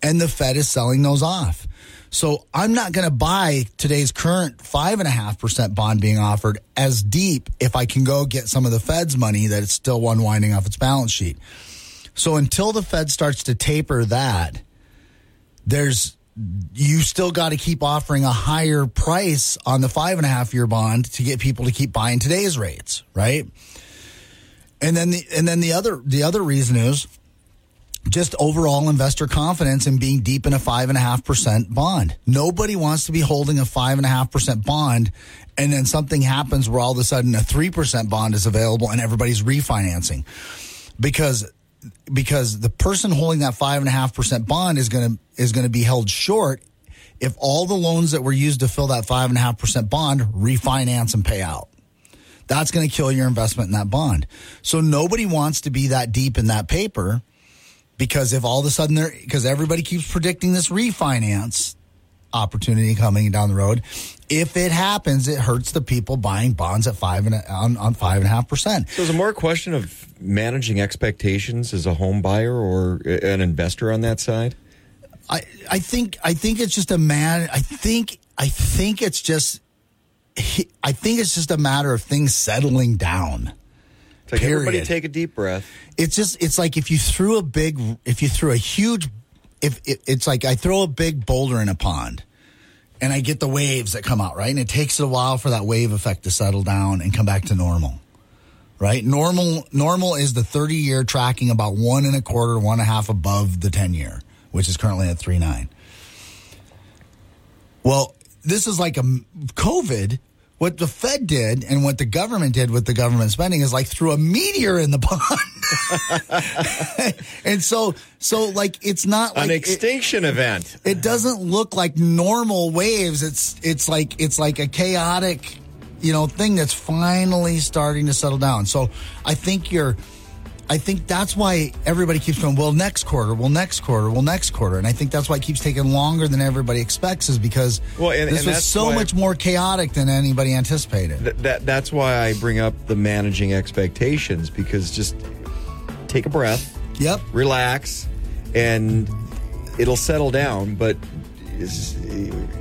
and the Fed is selling those off. So I'm not going to buy today's current five and a half percent bond being offered as deep if I can go get some of the Fed's money that it's still unwinding off its balance sheet. So until the Fed starts to taper that, there's you still got to keep offering a higher price on the five and a half year bond to get people to keep buying today's rates, right? And then the and then the other the other reason is just overall investor confidence in being deep in a five and a half percent bond. Nobody wants to be holding a five and a half percent bond and then something happens where all of a sudden a three percent bond is available and everybody's refinancing. Because because the person holding that five and a half percent bond is gonna is gonna be held short if all the loans that were used to fill that five and a half percent bond refinance and pay out. That's going to kill your investment in that bond. So nobody wants to be that deep in that paper because if all of a sudden there, because everybody keeps predicting this refinance opportunity coming down the road, if it happens, it hurts the people buying bonds at five and a, on, on five and a half percent. So is it more a question of managing expectations as a home buyer or an investor on that side? I, I think I think it's just a man. I think I think it's just I think it's just a matter of things settling down. It's like Period. everybody take a deep breath. It's just it's like if you threw a big if you threw a huge if it, it's like I throw a big boulder in a pond and I get the waves that come out right and it takes a while for that wave effect to settle down and come back to normal. Right? Normal normal is the 30 year tracking about one and a quarter, one and a half above the 10 year, which is currently at three nine. Well, this is like a COVID. What the Fed did and what the government did with the government spending is like threw a meteor in the pond. [laughs] and so, so like it's not like An extinction it, event. It doesn't look like normal waves. It's it's like it's like a chaotic, you know, thing that's finally starting to settle down. So I think you're I think that's why everybody keeps going, well, next quarter, well, next quarter, well, next quarter. And I think that's why it keeps taking longer than everybody expects, is because well, and, this and was so much more chaotic than anybody anticipated. Th- that That's why I bring up the managing expectations, because just take a breath. Yep. Relax, and it'll settle down. But is,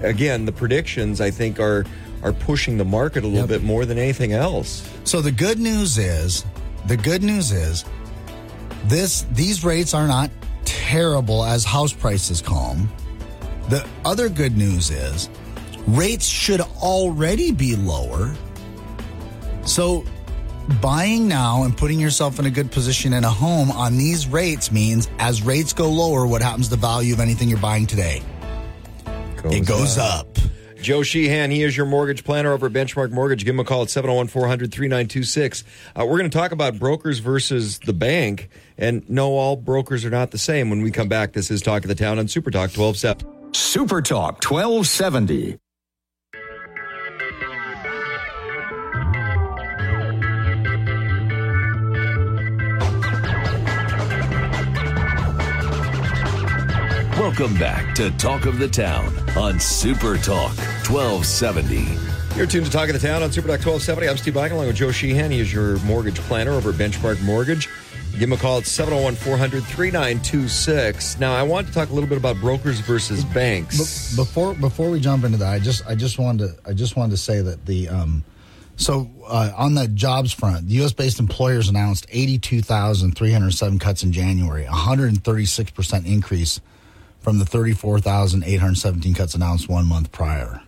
again, the predictions, I think, are are pushing the market a little yep. bit more than anything else. So the good news is the good news is this these rates are not terrible as house prices calm. The other good news is rates should already be lower. So buying now and putting yourself in a good position in a home on these rates means as rates go lower, what happens to the value of anything you're buying today? Goes it goes up. up. Joe Sheehan, he is your mortgage planner over at Benchmark Mortgage. Give him a call at 701 400 3926. Uh, we're going to talk about brokers versus the bank. And no, all brokers are not the same. When we come back, this is Talk of the Town on Super Talk 1270. Super Talk 1270. Welcome back to Talk of the Town on Super Talk 1270. You're tuned to Talk of the Town on Super Talk 1270. I'm Steve Bakken along with Joe Sheehan. He is your mortgage planner over at Benchmark Mortgage. Give him a call at 701 400 3926. Now, I want to talk a little bit about brokers versus banks. before before we jump into that, I just I just wanted to I just wanted to say that the um, so uh, on the jobs front, the U.S. based employers announced 82,307 cuts in January, 136 percent increase from the 34,817 cuts announced one month prior.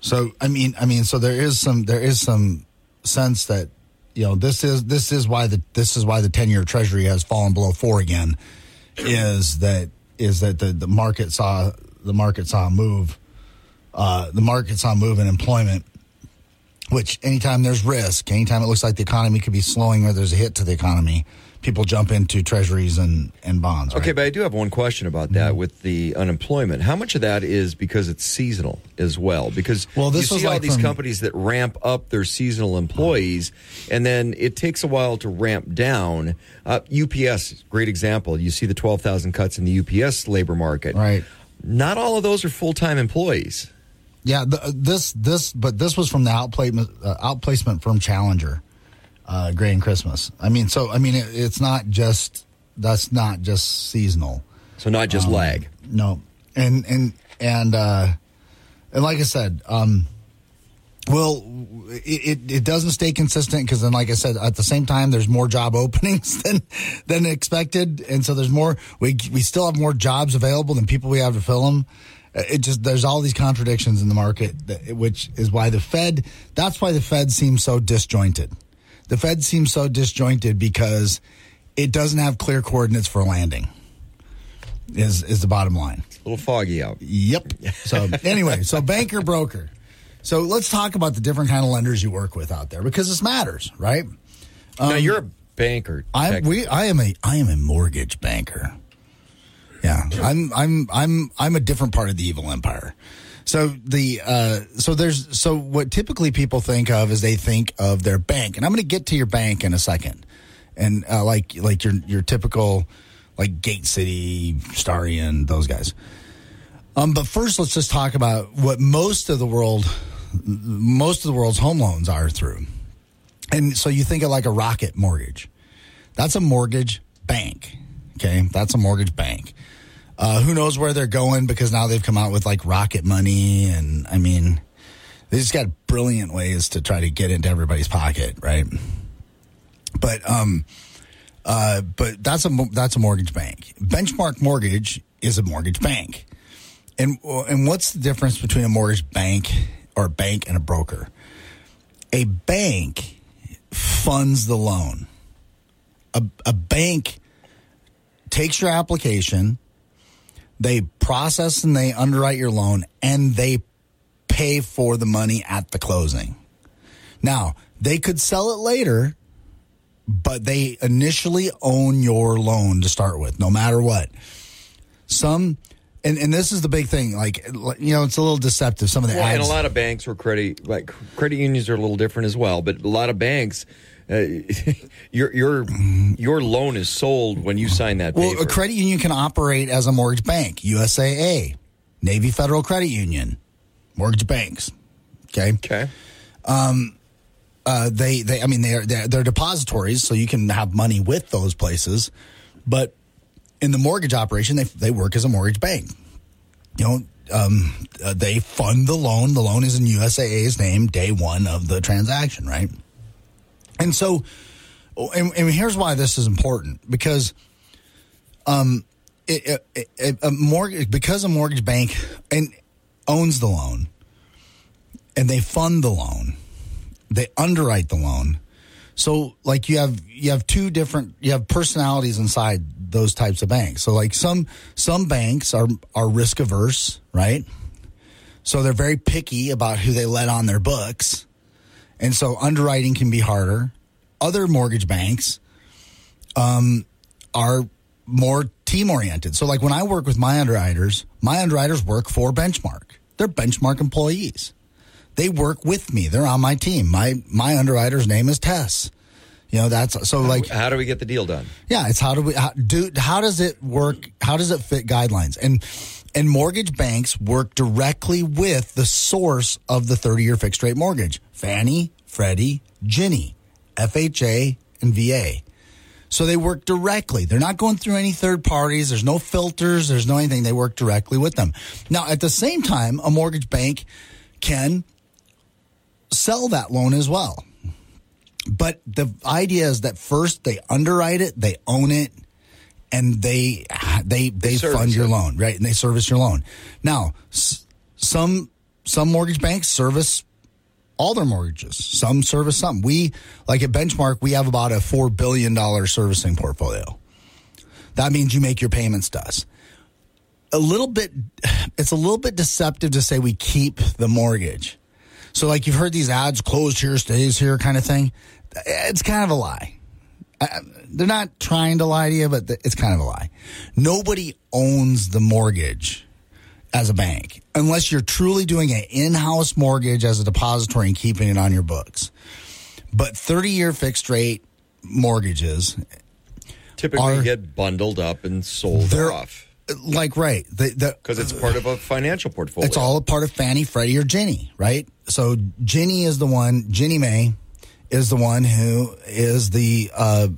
So I mean, I mean, so there is some there is some sense that you know this is this is why the this is why the ten year Treasury has fallen below four again. Is that is that the the market saw the market saw a move, uh, the market saw a move in employment. Which anytime there's risk, anytime it looks like the economy could be slowing or there's a hit to the economy, people jump into treasuries and, and bonds. Right? Okay, but I do have one question about that mm-hmm. with the unemployment. How much of that is because it's seasonal as well? Because well, this you see all these from, companies that ramp up their seasonal employees, and then it takes a while to ramp down. Uh, UPS, great example. You see the 12,000 cuts in the UPS labor market. Right. Not all of those are full time employees. Yeah, the, this this but this was from the outplacement uh, outplacement firm Challenger uh, Gray and Christmas. I mean, so I mean, it, it's not just that's not just seasonal. So not just um, lag. No, and and and uh, and like I said, um, well, it, it, it doesn't stay consistent because then, like I said, at the same time, there's more job [laughs] openings than than expected, and so there's more. We we still have more jobs available than people we have to fill them. It just there's all these contradictions in the market, that, which is why the Fed. That's why the Fed seems so disjointed the Fed seems so disjointed because it doesn't have clear coordinates for landing. Is is the bottom line? A little foggy out. Yep. So anyway, so banker broker. So let's talk about the different kind of lenders you work with out there because this matters, right? now um, you're a banker. I we I am a I am a mortgage banker. Yeah, I'm I'm I'm I'm a different part of the evil empire. So the uh, so there's so what typically people think of is they think of their bank, and I'm going to get to your bank in a second, and uh, like like your your typical like Gate City, Starion, those guys. Um, but first, let's just talk about what most of the world, most of the world's home loans are through. And so you think of like a rocket mortgage. That's a mortgage bank. Okay. That's a mortgage bank. Uh, who knows where they're going because now they've come out with like rocket money. And I mean, they just got brilliant ways to try to get into everybody's pocket. Right. But, um, uh, but that's a, that's a mortgage bank. Benchmark mortgage is a mortgage bank. And, and what's the difference between a mortgage bank or a bank and a broker? A bank funds the loan. A, a bank takes your application, they process and they underwrite your loan, and they pay for the money at the closing. Now, they could sell it later, but they initially own your loan to start with, no matter what. Some, and, and this is the big thing, like, you know, it's a little deceptive. Some of the Well, and a lot of banks or credit like credit unions are a little different as well. But a lot of banks, uh, [laughs] your your your loan is sold when you sign that Well, paper. a credit union can operate as a mortgage bank. USAA, Navy Federal Credit Union, mortgage banks. Okay. okay. Um, Uh, they, they, I mean, they're, they're, they're depositories, so you can have money with those places. But in the mortgage operation, they, they work as a mortgage bank. You know, um, uh, they fund the loan. The loan is in USAA's name day one of the transaction, right? And so, and, and here's why this is important because, um, it, it, it, a mortgage because a mortgage bank and owns the loan, and they fund the loan, they underwrite the loan. So, like you have you have two different you have personalities inside those types of banks. So, like some some banks are are risk averse, right? So they're very picky about who they let on their books. And so underwriting can be harder. Other mortgage banks um, are more team oriented. So, like when I work with my underwriters, my underwriters work for Benchmark. They're Benchmark employees. They work with me. They're on my team. My my underwriter's name is Tess. You know that's so like How do we get the deal done? yeah, it's how do we how, do how does it work? How does it fit guidelines? And and mortgage banks work directly with the source of the 30-year fixed rate mortgage. Fannie, Freddie, Ginnie, FHA, and VA. So they work directly. They're not going through any third parties. There's no filters. There's no anything. They work directly with them. Now, at the same time, a mortgage bank can sell that loan as well. But the idea is that first they underwrite it, they own it, and they they they service fund your it. loan, right? And they service your loan. Now, s- some some mortgage banks service all their mortgages. Some service some. We like at Benchmark, we have about a four billion dollar servicing portfolio. That means you make your payments to us. A little bit, it's a little bit deceptive to say we keep the mortgage. So, like you've heard these ads, closed here, stays here kind of thing. It's kind of a lie. I- They're not trying to lie to you, but it's kind of a lie. Nobody owns the mortgage as a bank unless you're truly doing an in-house mortgage as a depository and keeping it on your books. But 30-year fixed rate mortgages, Typically Are- get bundled up and sold off like right, the, the, because it's part of a financial portfolio. It's all a part of Fannie, Freddie, or Ginnie, right? So Ginnie is the one. Ginnie Mae is the one who is the uh,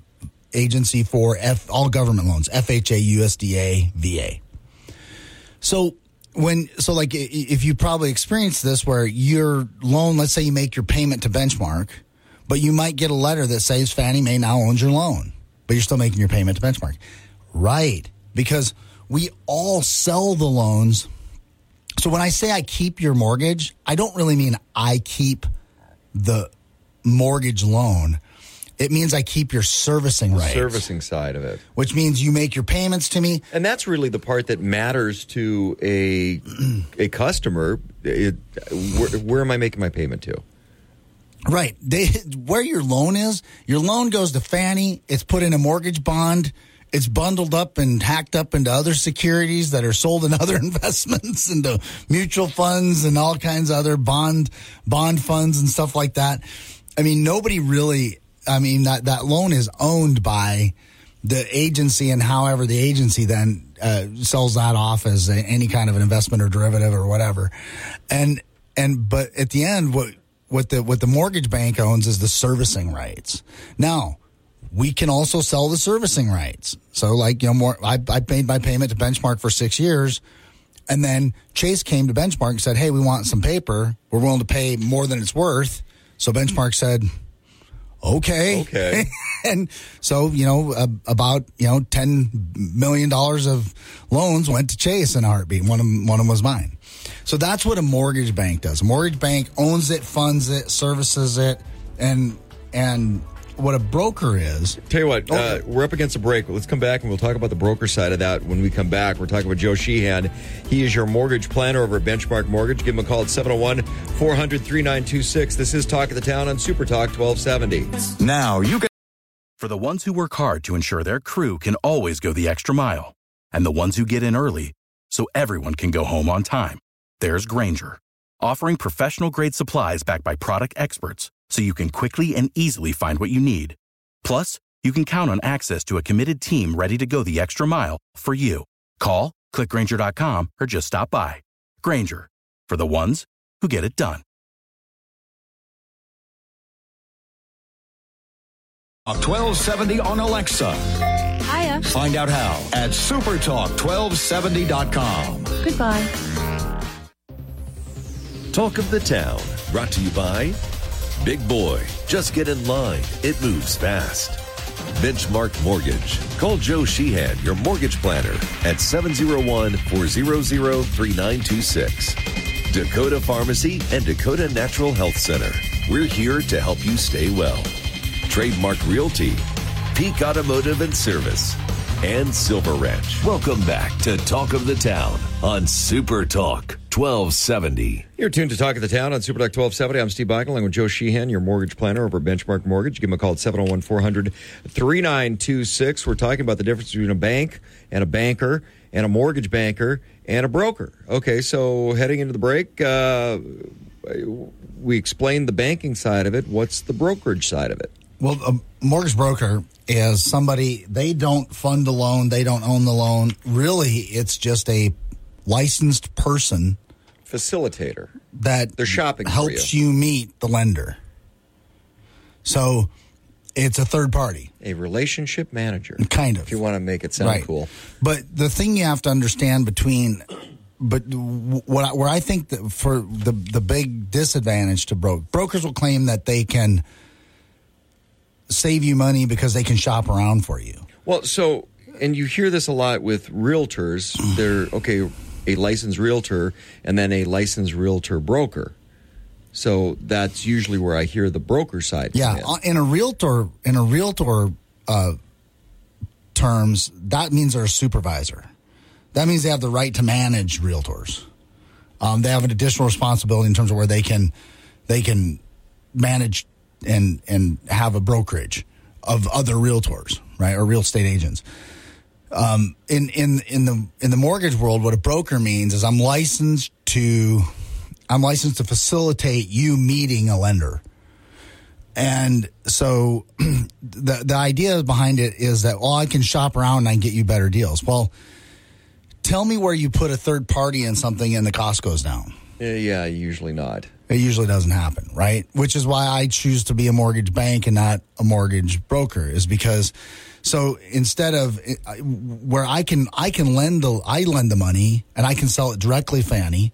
agency for F, all government loans: FHA, USDA, VA. So when so like if you probably experienced this where your loan, let's say you make your payment to Benchmark, but you might get a letter that says Fannie Mae now owns your loan, but you're still making your payment to Benchmark, right? Because we all sell the loans. So when I say I keep your mortgage, I don't really mean I keep the mortgage loan. It means I keep your servicing rights, Servicing side of it. which means you make your payments to me. And that's really the part that matters to a a customer. It, where, where am I making my payment to? Right. They where your loan is, your loan goes to Fannie, it's put in a mortgage bond, it's bundled up and hacked up into other securities that are sold in [laughs] other investments into mutual funds and all kinds of other bond bond funds and stuff like that. I mean, nobody really I mean that that loan is owned by the agency and however the agency then uh, sells that off as a, any kind of an investment or derivative or whatever. And and but at the end what what the what the mortgage bank owns is the servicing rights. Now, we can also sell the servicing rights. So like, you know, more I I made my payment to Benchmark for 6 years and then Chase came to Benchmark and said, "Hey, we want some paper. We're willing to pay more than it's worth." So Benchmark said, "Okay." Okay. [laughs] and so, you know, uh, about, you know, 10 million dollars of loans went to Chase in a heartbeat. One of them, one of them was mine. So that's what a mortgage bank does. A mortgage bank owns it, funds it, services it, and and what a broker is. Tell you what, uh, we're up against a break. Let's come back and we'll talk about the broker side of that when we come back. We're talking about Joe Sheehan. He is your mortgage planner over at Benchmark Mortgage. Give him a call at 701 400 3926. This is Talk of the Town on Super Talk 1270. Now you can. For the ones who work hard to ensure their crew can always go the extra mile, and the ones who get in early so everyone can go home on time, there's Grainger, offering professional grade supplies backed by product experts so you can quickly and easily find what you need. Plus, you can count on access to a committed team ready to go the extra mile for you. Call, clickgrainger.com, or just stop by. Grainger, for the ones who get it done. 1270 on Alexa. Hiya. Find out how at supertalk1270.com. Goodbye. Talk of the Town, brought to you by Big Boy. Just get in line, it moves fast. Benchmark Mortgage. Call Joe Sheehan, your mortgage planner, at 701 400 3926. Dakota Pharmacy and Dakota Natural Health Center. We're here to help you stay well. Trademark Realty, Peak Automotive and Service, and Silver Ranch. Welcome back to Talk of the Town on Super Talk 1270. You're tuned to Talk of the Town on Super Talk 1270. I'm Steve Bakken along with Joe Sheehan, your mortgage planner over Benchmark Mortgage. Give him a call at 701 400 3926. We're talking about the difference between a bank and a banker and a mortgage banker and a broker. Okay, so heading into the break, uh, we explained the banking side of it. What's the brokerage side of it? Well, a mortgage broker is somebody they don't fund the loan, they don't own the loan. Really, it's just a licensed person Facilitator. that They're shopping for helps you. meet the lender. So it's a third party, A relationship manager. kind of. If you want to make it sound right. cool. But the thing you have to understand between, but what I, where I think that for the the big disadvantage to broke brokers will claim that they can save you money because they can shop around for you. Well, so and you hear this a lot with realtors. [sighs] They're okay, a licensed realtor and then a licensed realtor broker. So that's usually where I hear the broker side. Yeah, in. uh, in a realtor in a realtor uh, terms, that means they're a supervisor. That means they have the right to manage realtors. Um, they have an additional responsibility in terms of where they can they can manage and and have a brokerage of other realtors, right, or real estate agents. Um, in in in the in the mortgage world, what a broker means is I'm licensed to I'm licensed to facilitate you meeting a lender. And so [clears throat] the the idea behind it is that well I can shop around and I can get you better deals. Well, tell me where you put a third party in something and the cost goes down. Uh, yeah, usually not. It usually doesn't happen, right? Which is why I choose to be a mortgage bank and not a mortgage broker is because so instead of uh, where I can I can lend the I lend the money and I can sell it directly Fannie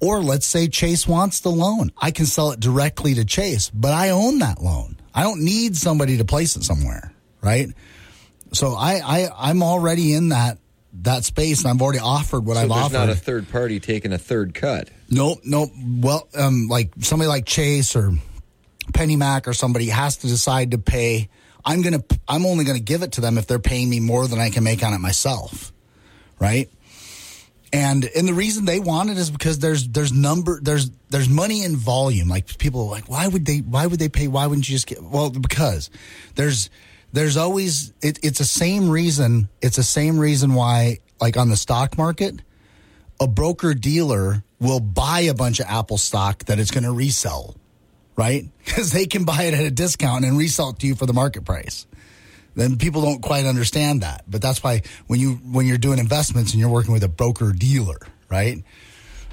or let's say Chase wants the loan. I can sell it directly to Chase, but I own that loan. I don't need somebody to place it somewhere, right? So I, I I'm already in that that space and I've already offered what So I've there's offered. not a third party taking a third cut. Nope, nope. Well, um, like somebody like Chase or PennyMac or somebody has to decide to pay, I'm gonna I'm only gonna give it to them if they're paying me more than I can make on it myself, right? And and the reason they want it is because there's there's number there's there's money in volume. Like people are like, why would they why would they pay? Why wouldn't you just get? Well, because there's there's always it, it's the same reason. It's the same reason why like on the stock market, a broker dealer will buy a bunch of Apple stock that it's going to resell, right? [laughs] Because they can buy it at a discount and resell it to you for the market price then people don't quite understand that. But that's why when you when you're doing investments and you're working with a broker dealer, right?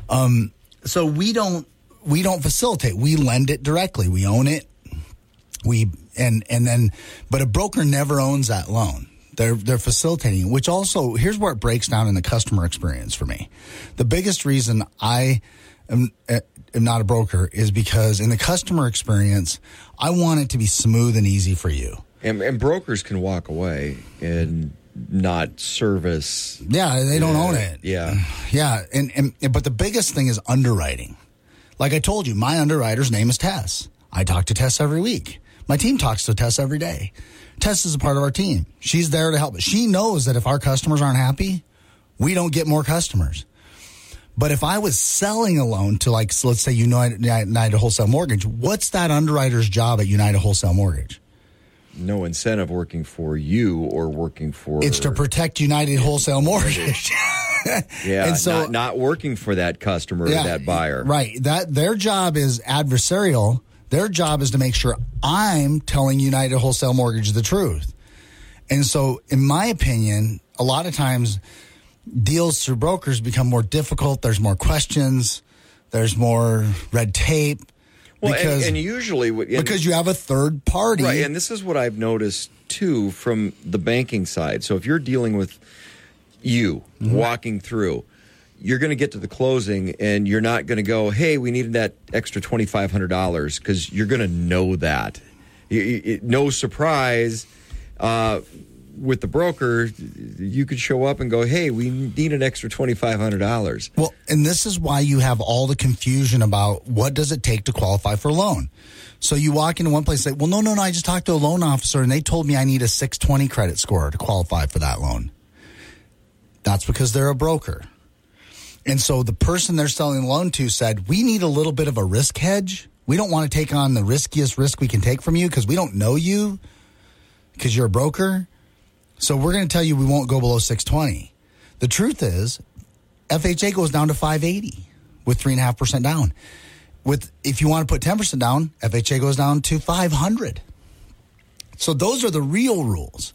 Um, so we don't we don't facilitate. We lend it directly. We own it. We and and then, but a broker never owns that loan. They're they're facilitating, which also here's where it breaks down in the customer experience for me. The biggest reason I am, am not a broker is because in the customer experience, I want it to be smooth and easy for you. And, and brokers can walk away and not service. Yeah, they don't own it. Yeah. [sighs] Yeah, and, and but the biggest thing is underwriting. Like I told you, my underwriter's name is Tess. I talk to Tess every week. My team talks to Tess every day. Tess is a part of our team. She's there to help. She knows that if our customers aren't happy, we don't get more customers. But if I was selling a loan to like, so let's say United, United Wholesale Mortgage, what's that underwriter's job at United Wholesale Mortgage? no incentive working for you or working for. It's to protect United Wholesale Mortgage. [laughs] [laughs] yeah, and so, not, not, working for that customer yeah, or that buyer. Right. That their job is adversarial. Their job is to make sure I'm telling United Wholesale Mortgage the truth. And so, in my opinion, a lot of times deals through brokers become more difficult. There's more questions. There's more red tape well, because, and, and usually and, because you have a third party, right? And this is what I've noticed too from the banking side. So if you're dealing with you mm-hmm. walking through, you're going to get to the closing, and you're not going to go, "Hey, we needed that extra twenty five hundred dollars," because you're going to know that. You, you, no surprise. Uh, with the broker, you could show up and go, "Hey, we need an extra twenty five hundred dollars." Well, and this is why you have all the confusion about what does it take to qualify for a loan. So you walk into one place and say, "Well, no, no, no, I just talked to a loan officer and they told me I need a six twenty credit score to qualify for that loan." That's because they're a broker. And so the person they're selling the loan to said, "We need a little bit of a risk hedge. We don't want to take on the riskiest risk we can take from you because we don't know you." Because you're a broker, so we're going to tell you we won't go below 620. The truth is, FHA goes down to 580 with three and a half percent down. With if you want to put 10 percent down, FHA goes down to 500. So those are the real rules.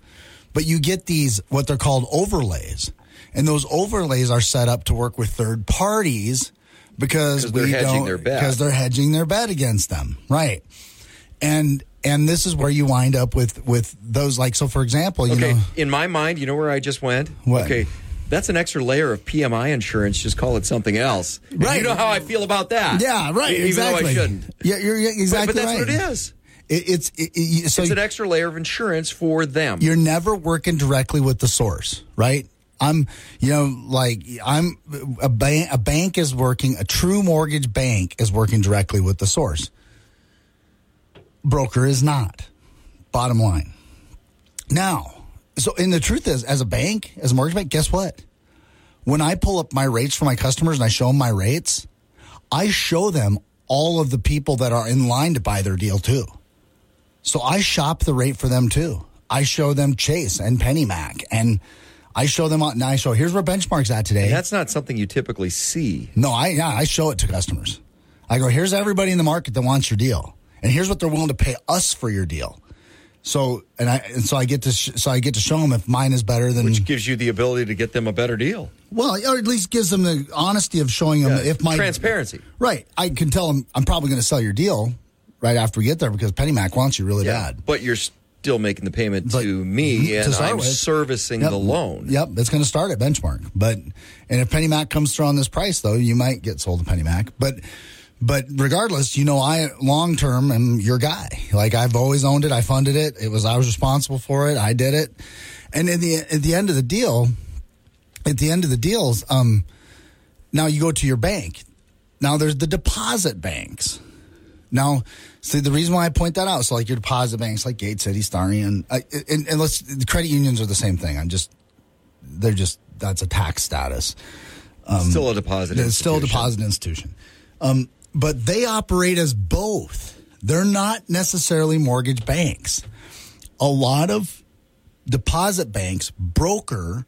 But you get these what they're called overlays, and those overlays are set up to work with third parties because they're hedging their bet because they're hedging their bet against them, right? And and this is where you wind up with with those like so for example you okay. know in my mind you know where i just went what? okay that's an extra layer of PMI insurance. Just call it something else. And right. You know how I feel about that. Yeah. Right. Even exactly. though I shouldn't. Yeah. You're, you're exactly but, but that's right. what it is. It, it's it, it, so it's an extra layer of insurance for them. You're never working directly with the source, right? I'm, you know, like I'm a bank. A bank is working. A true mortgage bank is working directly with the source. Broker is not. Bottom line. Now, so and the truth is, as a bank, as a mortgage bank, guess what? When I pull up my rates for my customers and I show them my rates, I show them all of the people that are in line to buy their deal too. So I shop the rate for them too. I show them Chase and PennyMac and I show them now I show here's where benchmarks at today. And that's not something you typically see. No, I yeah, I show it to customers. I go, here's everybody in the market that wants your deal. And here's what they're willing to pay us for your deal. So and I and so I get to sh- so I get to show them if mine is better than which gives you the ability to get them a better deal. Well, or at least gives them the honesty of showing them yeah, if my transparency. Right, I can tell them I'm probably going to sell your deal right after we get there because PennyMac wants you really yeah, bad. But you're still making the payment but, to me, and I'm with. servicing yep. the loan. Yep, it's going to start at benchmark. But and if PennyMac comes through on this price, though, you might get sold to PennyMac. But but regardless, you know, I long term am your guy. Like I've always owned it. I funded it. It was I was responsible for it. I did it. And in the at the end of the deal, at the end of the deals, um, now you go to your bank. Now there's the deposit banks. Now, see the reason why I point that out. So, like your deposit banks, like Gate City, Starion, and uh, and, and let's the credit unions are the same thing. I'm just they're just that's a tax status. still a deposit. It's still a deposit institution. Um, but they operate as both. They're not necessarily mortgage banks. A lot of deposit banks broker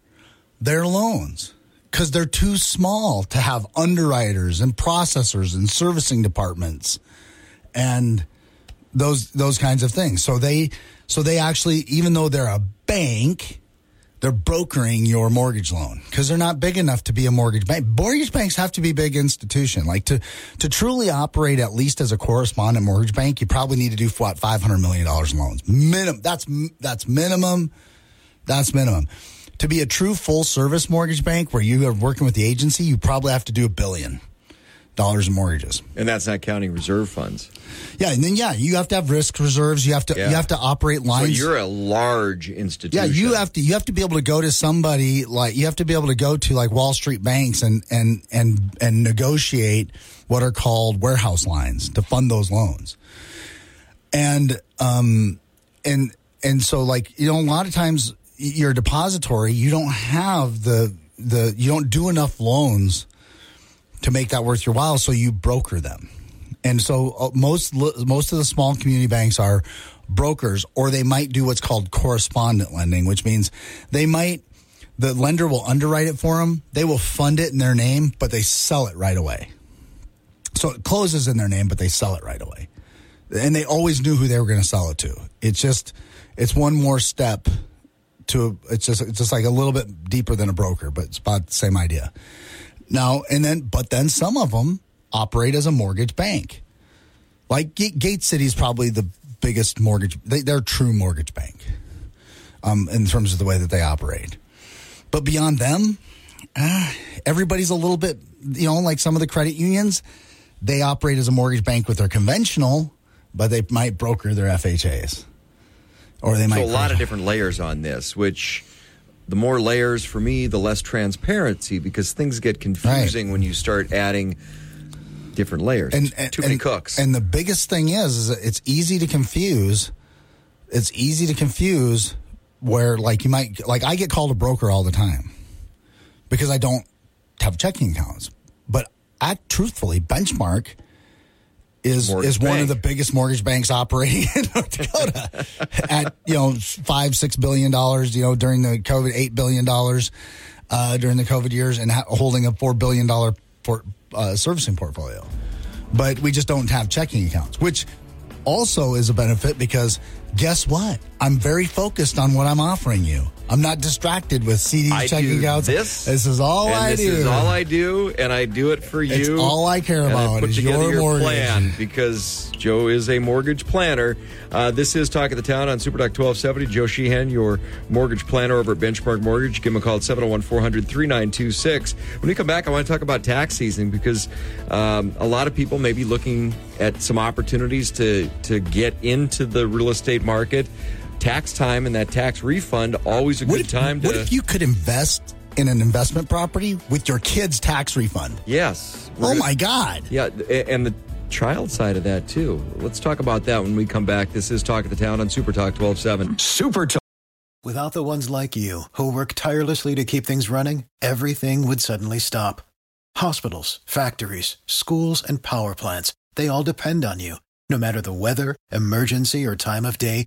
their loans because they're too small to have underwriters and processors and servicing departments and those those kinds of things. So they so they actually even though they're a bank, they're brokering your mortgage loan because they're not big enough to be a mortgage bank. Mortgage banks have to be big institution. Like to to truly operate at least as a correspondent mortgage bank, you probably need to do what five hundred million dollars in loans minimum. That's that's minimum. That's minimum. To be a true full service mortgage bank where you are working with the agency, you probably have to do a billion dollars in mortgages. and that's not counting reserve funds. Yeah, and then yeah, you have to have risk reserves. You have to Yeah. you have to operate So lines. you're a large institution. Yeah, you have to you have to be able to go to somebody like you have to be able to go to like Wall Street banks and and and and negotiate what are called warehouse lines to fund those loans. And um and and so like you know a lot of times you're a depository, you don't have the the you don't do enough loans to make that worth your while, so you broker them. And so uh, most most of the small community banks are brokers, or they might do what's called correspondent lending, which means they might the lender will underwrite it for them. They will fund it in their name, but they sell it right away. So it closes in their name, but they sell it right away. And they always knew who they were going to sell it to. It's just it's one more step to it's just it's just like a little bit deeper than a broker, but it's about the same idea. Now and then, but then some of them operate as a mortgage bank. Like Gate, Gate City is probably the biggest mortgage. They, they're a true mortgage bank, um, in terms of the way that they operate. But beyond them, uh, everybody's a little bit, you know, like some of the credit unions. They operate as a mortgage bank with their conventional, but they might broker their FHAs, or they might. So a lot of different layers on this, which the more layers for me, the less transparency because things get confusing when you start adding different layers. Too many and, cooks. And the biggest thing is, is that it's easy to confuse. It's easy to confuse where like you might like I get called a broker all the time because I don't have checking accounts. But act truthfully, benchmark is Mortgage is one bank. of the biggest mortgage banks operating [laughs] in North Dakota [laughs] at you know five six billion dollars you know during the COVID eight billion dollars uh, during the COVID years and ha- holding a four billion dollar port, uh, servicing portfolio, but we just don't have checking accounts, which also is a benefit because guess what? I'm very focused on what I'm offering you. I'm not distracted with CDs, I checking accounts. this. This is all I this do. This is all I do, and I do it for you. It's all I care about put is together your your mortgage. plan because Joe is a mortgage planner. Uh, this is Talk of the Town on Super Talk 1270. Joe Sheehan, your mortgage planner over at Benchmark Mortgage. Give him a call at 701 400 3926. When we come back, I want to talk about tax season because um, a lot of people may be looking at some opportunities to, to get into the real estate market. Tax time and that tax refund, always a what good if, time to. what if you could invest in an investment property with your kid's tax refund? Yes. Oh gonna- my God. Yeah, and the child side of that too. Let's talk about that when we come back. This is Talk of the Town on Super Talk 1270. Super Talk. Without the ones like you, who work tirelessly to keep things running, everything would suddenly stop. Hospitals, factories, schools, and power plants, they all depend on you. No matter the weather, emergency, or time of day,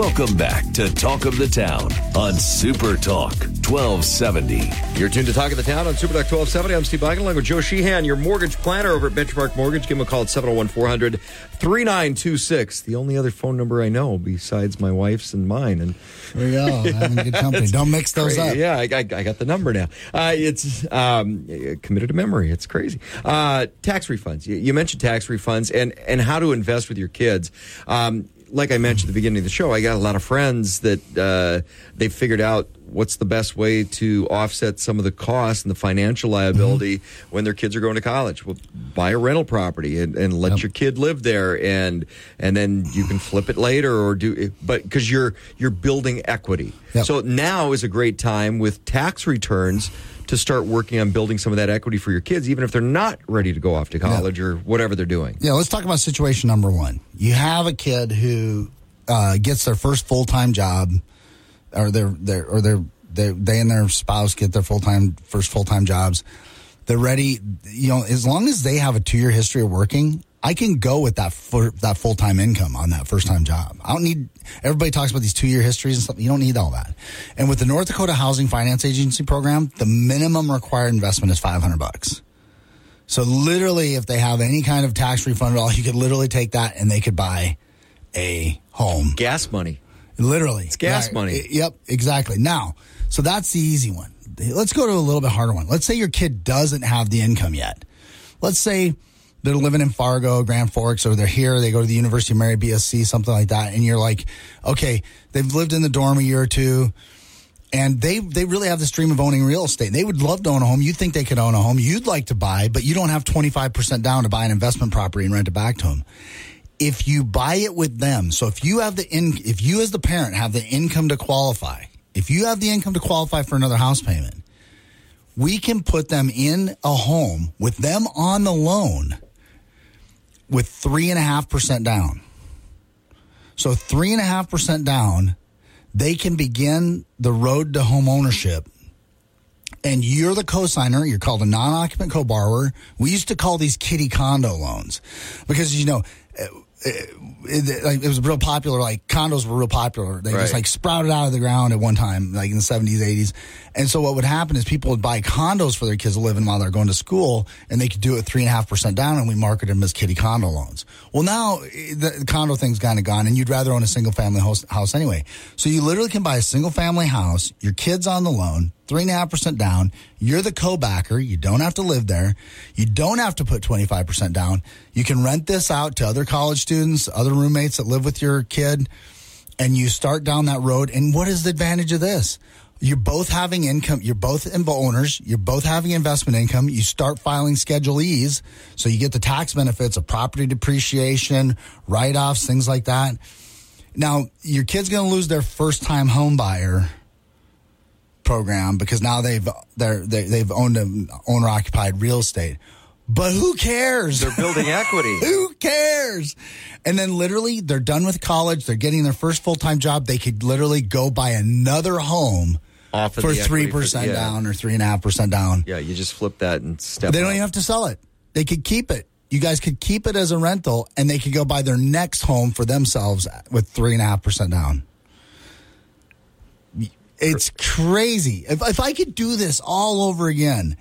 Welcome back to Talk of the Town on Super Talk 1270. You're tuned to Talk of the Town on Super Talk 1270. I'm Steve Biden along with Joe Sheehan, your mortgage planner over at Benchmark Mortgage. Give him a call at 701 400 3926. The only other phone number I know besides my wife's and mine. And There you go. Having good [laughs] company. Don't mix those Crazy. up. Yeah, I, I, I got the number now. Uh, it's um, committed to memory. It's crazy. Uh, tax refunds. You, you mentioned tax refunds and, and how to invest with your kids. Um, like I mentioned at the beginning of the show, I got a lot of friends that uh, they figured out what's the best way to offset some of the costs and the financial liability Mm-hmm. when their kids are going to college. Well, buy a rental property and, and let your kid live there, and and then you can flip it later or do. But because you're you're building equity, Yep. so now is a great time with tax returns. To start working on building some of that equity for your kids, even if they're not ready to go off to college or whatever they're doing. Yeah, let's talk about situation number one. You have a kid who uh, gets their first full time job, or their their or their they they and their spouse get their full time first full time jobs. They're ready. You know, as long as they have a two year history of working, I can go with that for that full time income on that first time job. I don't need. Everybody talks about these two year histories and stuff. You don't need all that. And with the North Dakota Housing Finance Agency program, the minimum required investment is five hundred bucks. So literally, if they have any kind of tax refund at all, you could literally take that and they could buy a home. Gas money. Literally, it's gas money. Yep, exactly. Now, so that's the easy one. Let's go to a little bit harder one. Let's say your kid doesn't have the income yet. Let's say they're living in Fargo, Grand Forks, or they're here. They go to the University of Mary, BSC, something like that, and you're like, okay, they've lived in the dorm a year or two and they they really have this dream of owning real estate. They would love to own a home. You think they could own a home. You'd like to buy, but you don't have 25% down to buy an investment property and rent it back to them. If you buy it with them, so if you have the in, if you as the parent have the income to qualify, if you have the income to qualify for another house payment, we can put them in a home with them on the loan with three and a half percent down. So three and a half percent down, they can begin the road to home ownership. And you're the co-signer. You're called a non-occupant co-borrower. We used to call these kiddie condo loans because you know. It, it, like, it was real popular. Like condos were real popular. They just like sprouted out of the ground at one time, like in the seventies, eighties. And so what would happen is people would buy condos for their kids to live in while they're going to school, and they could do it three and a half percent down, and we market them as kiddie condo loans. Well, now eh, the, condo thing's kind of gone, and you'd rather own a single family house anyway. So you literally can buy a single family house, your kids on the loan, three and a half percent down. You're the co-backer. You don't have to live there. You don't have to put 25% down. You can rent this out to other college students, other roommates that live with your kid, and you start down that road. And what is the advantage of this? You're both having income. You're both owners. You're both having investment income. You start filing Schedule E's, so you get the tax benefits of property depreciation, write-offs, things like that. Now, your kid's going to lose their first-time home buyer program because now they've they're, they, they've owned an owner occupied real estate. But who cares? They're building equity. [laughs] who cares? And then literally they're done with college. They're getting their first full time job. They could literally go buy another home Off of for three percent yeah. down or three and a half percent down. Yeah, you just flip that and step. They don't up. even have to sell it. They could keep it. You guys could keep it as a rental, and they could go buy their next home for themselves with three and a half percent down. It's crazy. If, if I could do this all over again,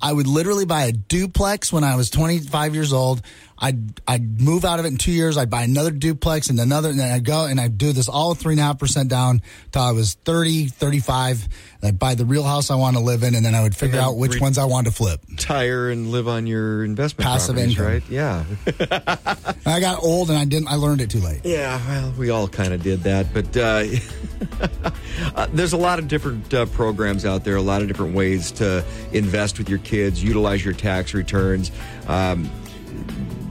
I would literally buy a duplex when I was 25 years old. I'd, I'd move out of it in two years. I'd buy another duplex and another, and then I'd go and I'd do this all three and a half percent down till I was 30, 35. And I'd buy the real house I want to live in, and then I would figure out which re- ones I wanted to flip. Tire and live on your investment Passive income. right? Yeah. [laughs] I got old and I didn't, I learned it too late. Yeah, well, we all kind of did that, but uh, [laughs] uh, there's a lot of different uh, programs out there, a lot of different ways to invest with your kids, utilize your tax returns. Um,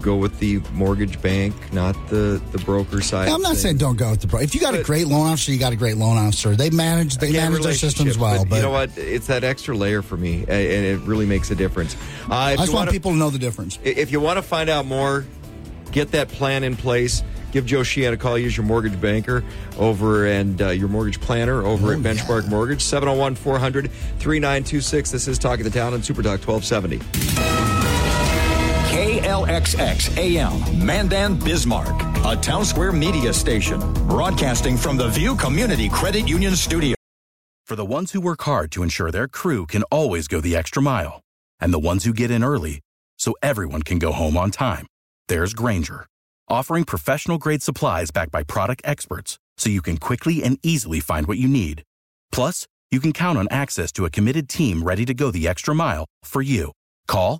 go with the mortgage bank, not the, the broker side. I'm not thing. saying don't go with the pro. If you got a great loan officer, you got a great loan officer. They manage, they Yeah, manage their systems well. But, you know what? It's that extra layer for me, and it really makes a difference. Uh, I just want people to know the difference. If you want to find out more, get that plan in place. Give Joe Sheehan a call. Use your mortgage banker over and uh, your mortgage planner over Oh, at Benchmark yeah. Mortgage, 701 400 3926. This is Talk of the Town on Super Talk 1270. KLXX AM, Mandan, Bismarck, a town square media station, broadcasting from the View Community Credit Union Studio. For the ones who work hard to ensure their crew can always go the extra mile, and the ones who get in early so everyone can go home on time, there's Grainger, offering professional grade supplies backed by product experts so you can quickly and easily find what you need. Plus, you can count on access to a committed team ready to go the extra mile for you. Call,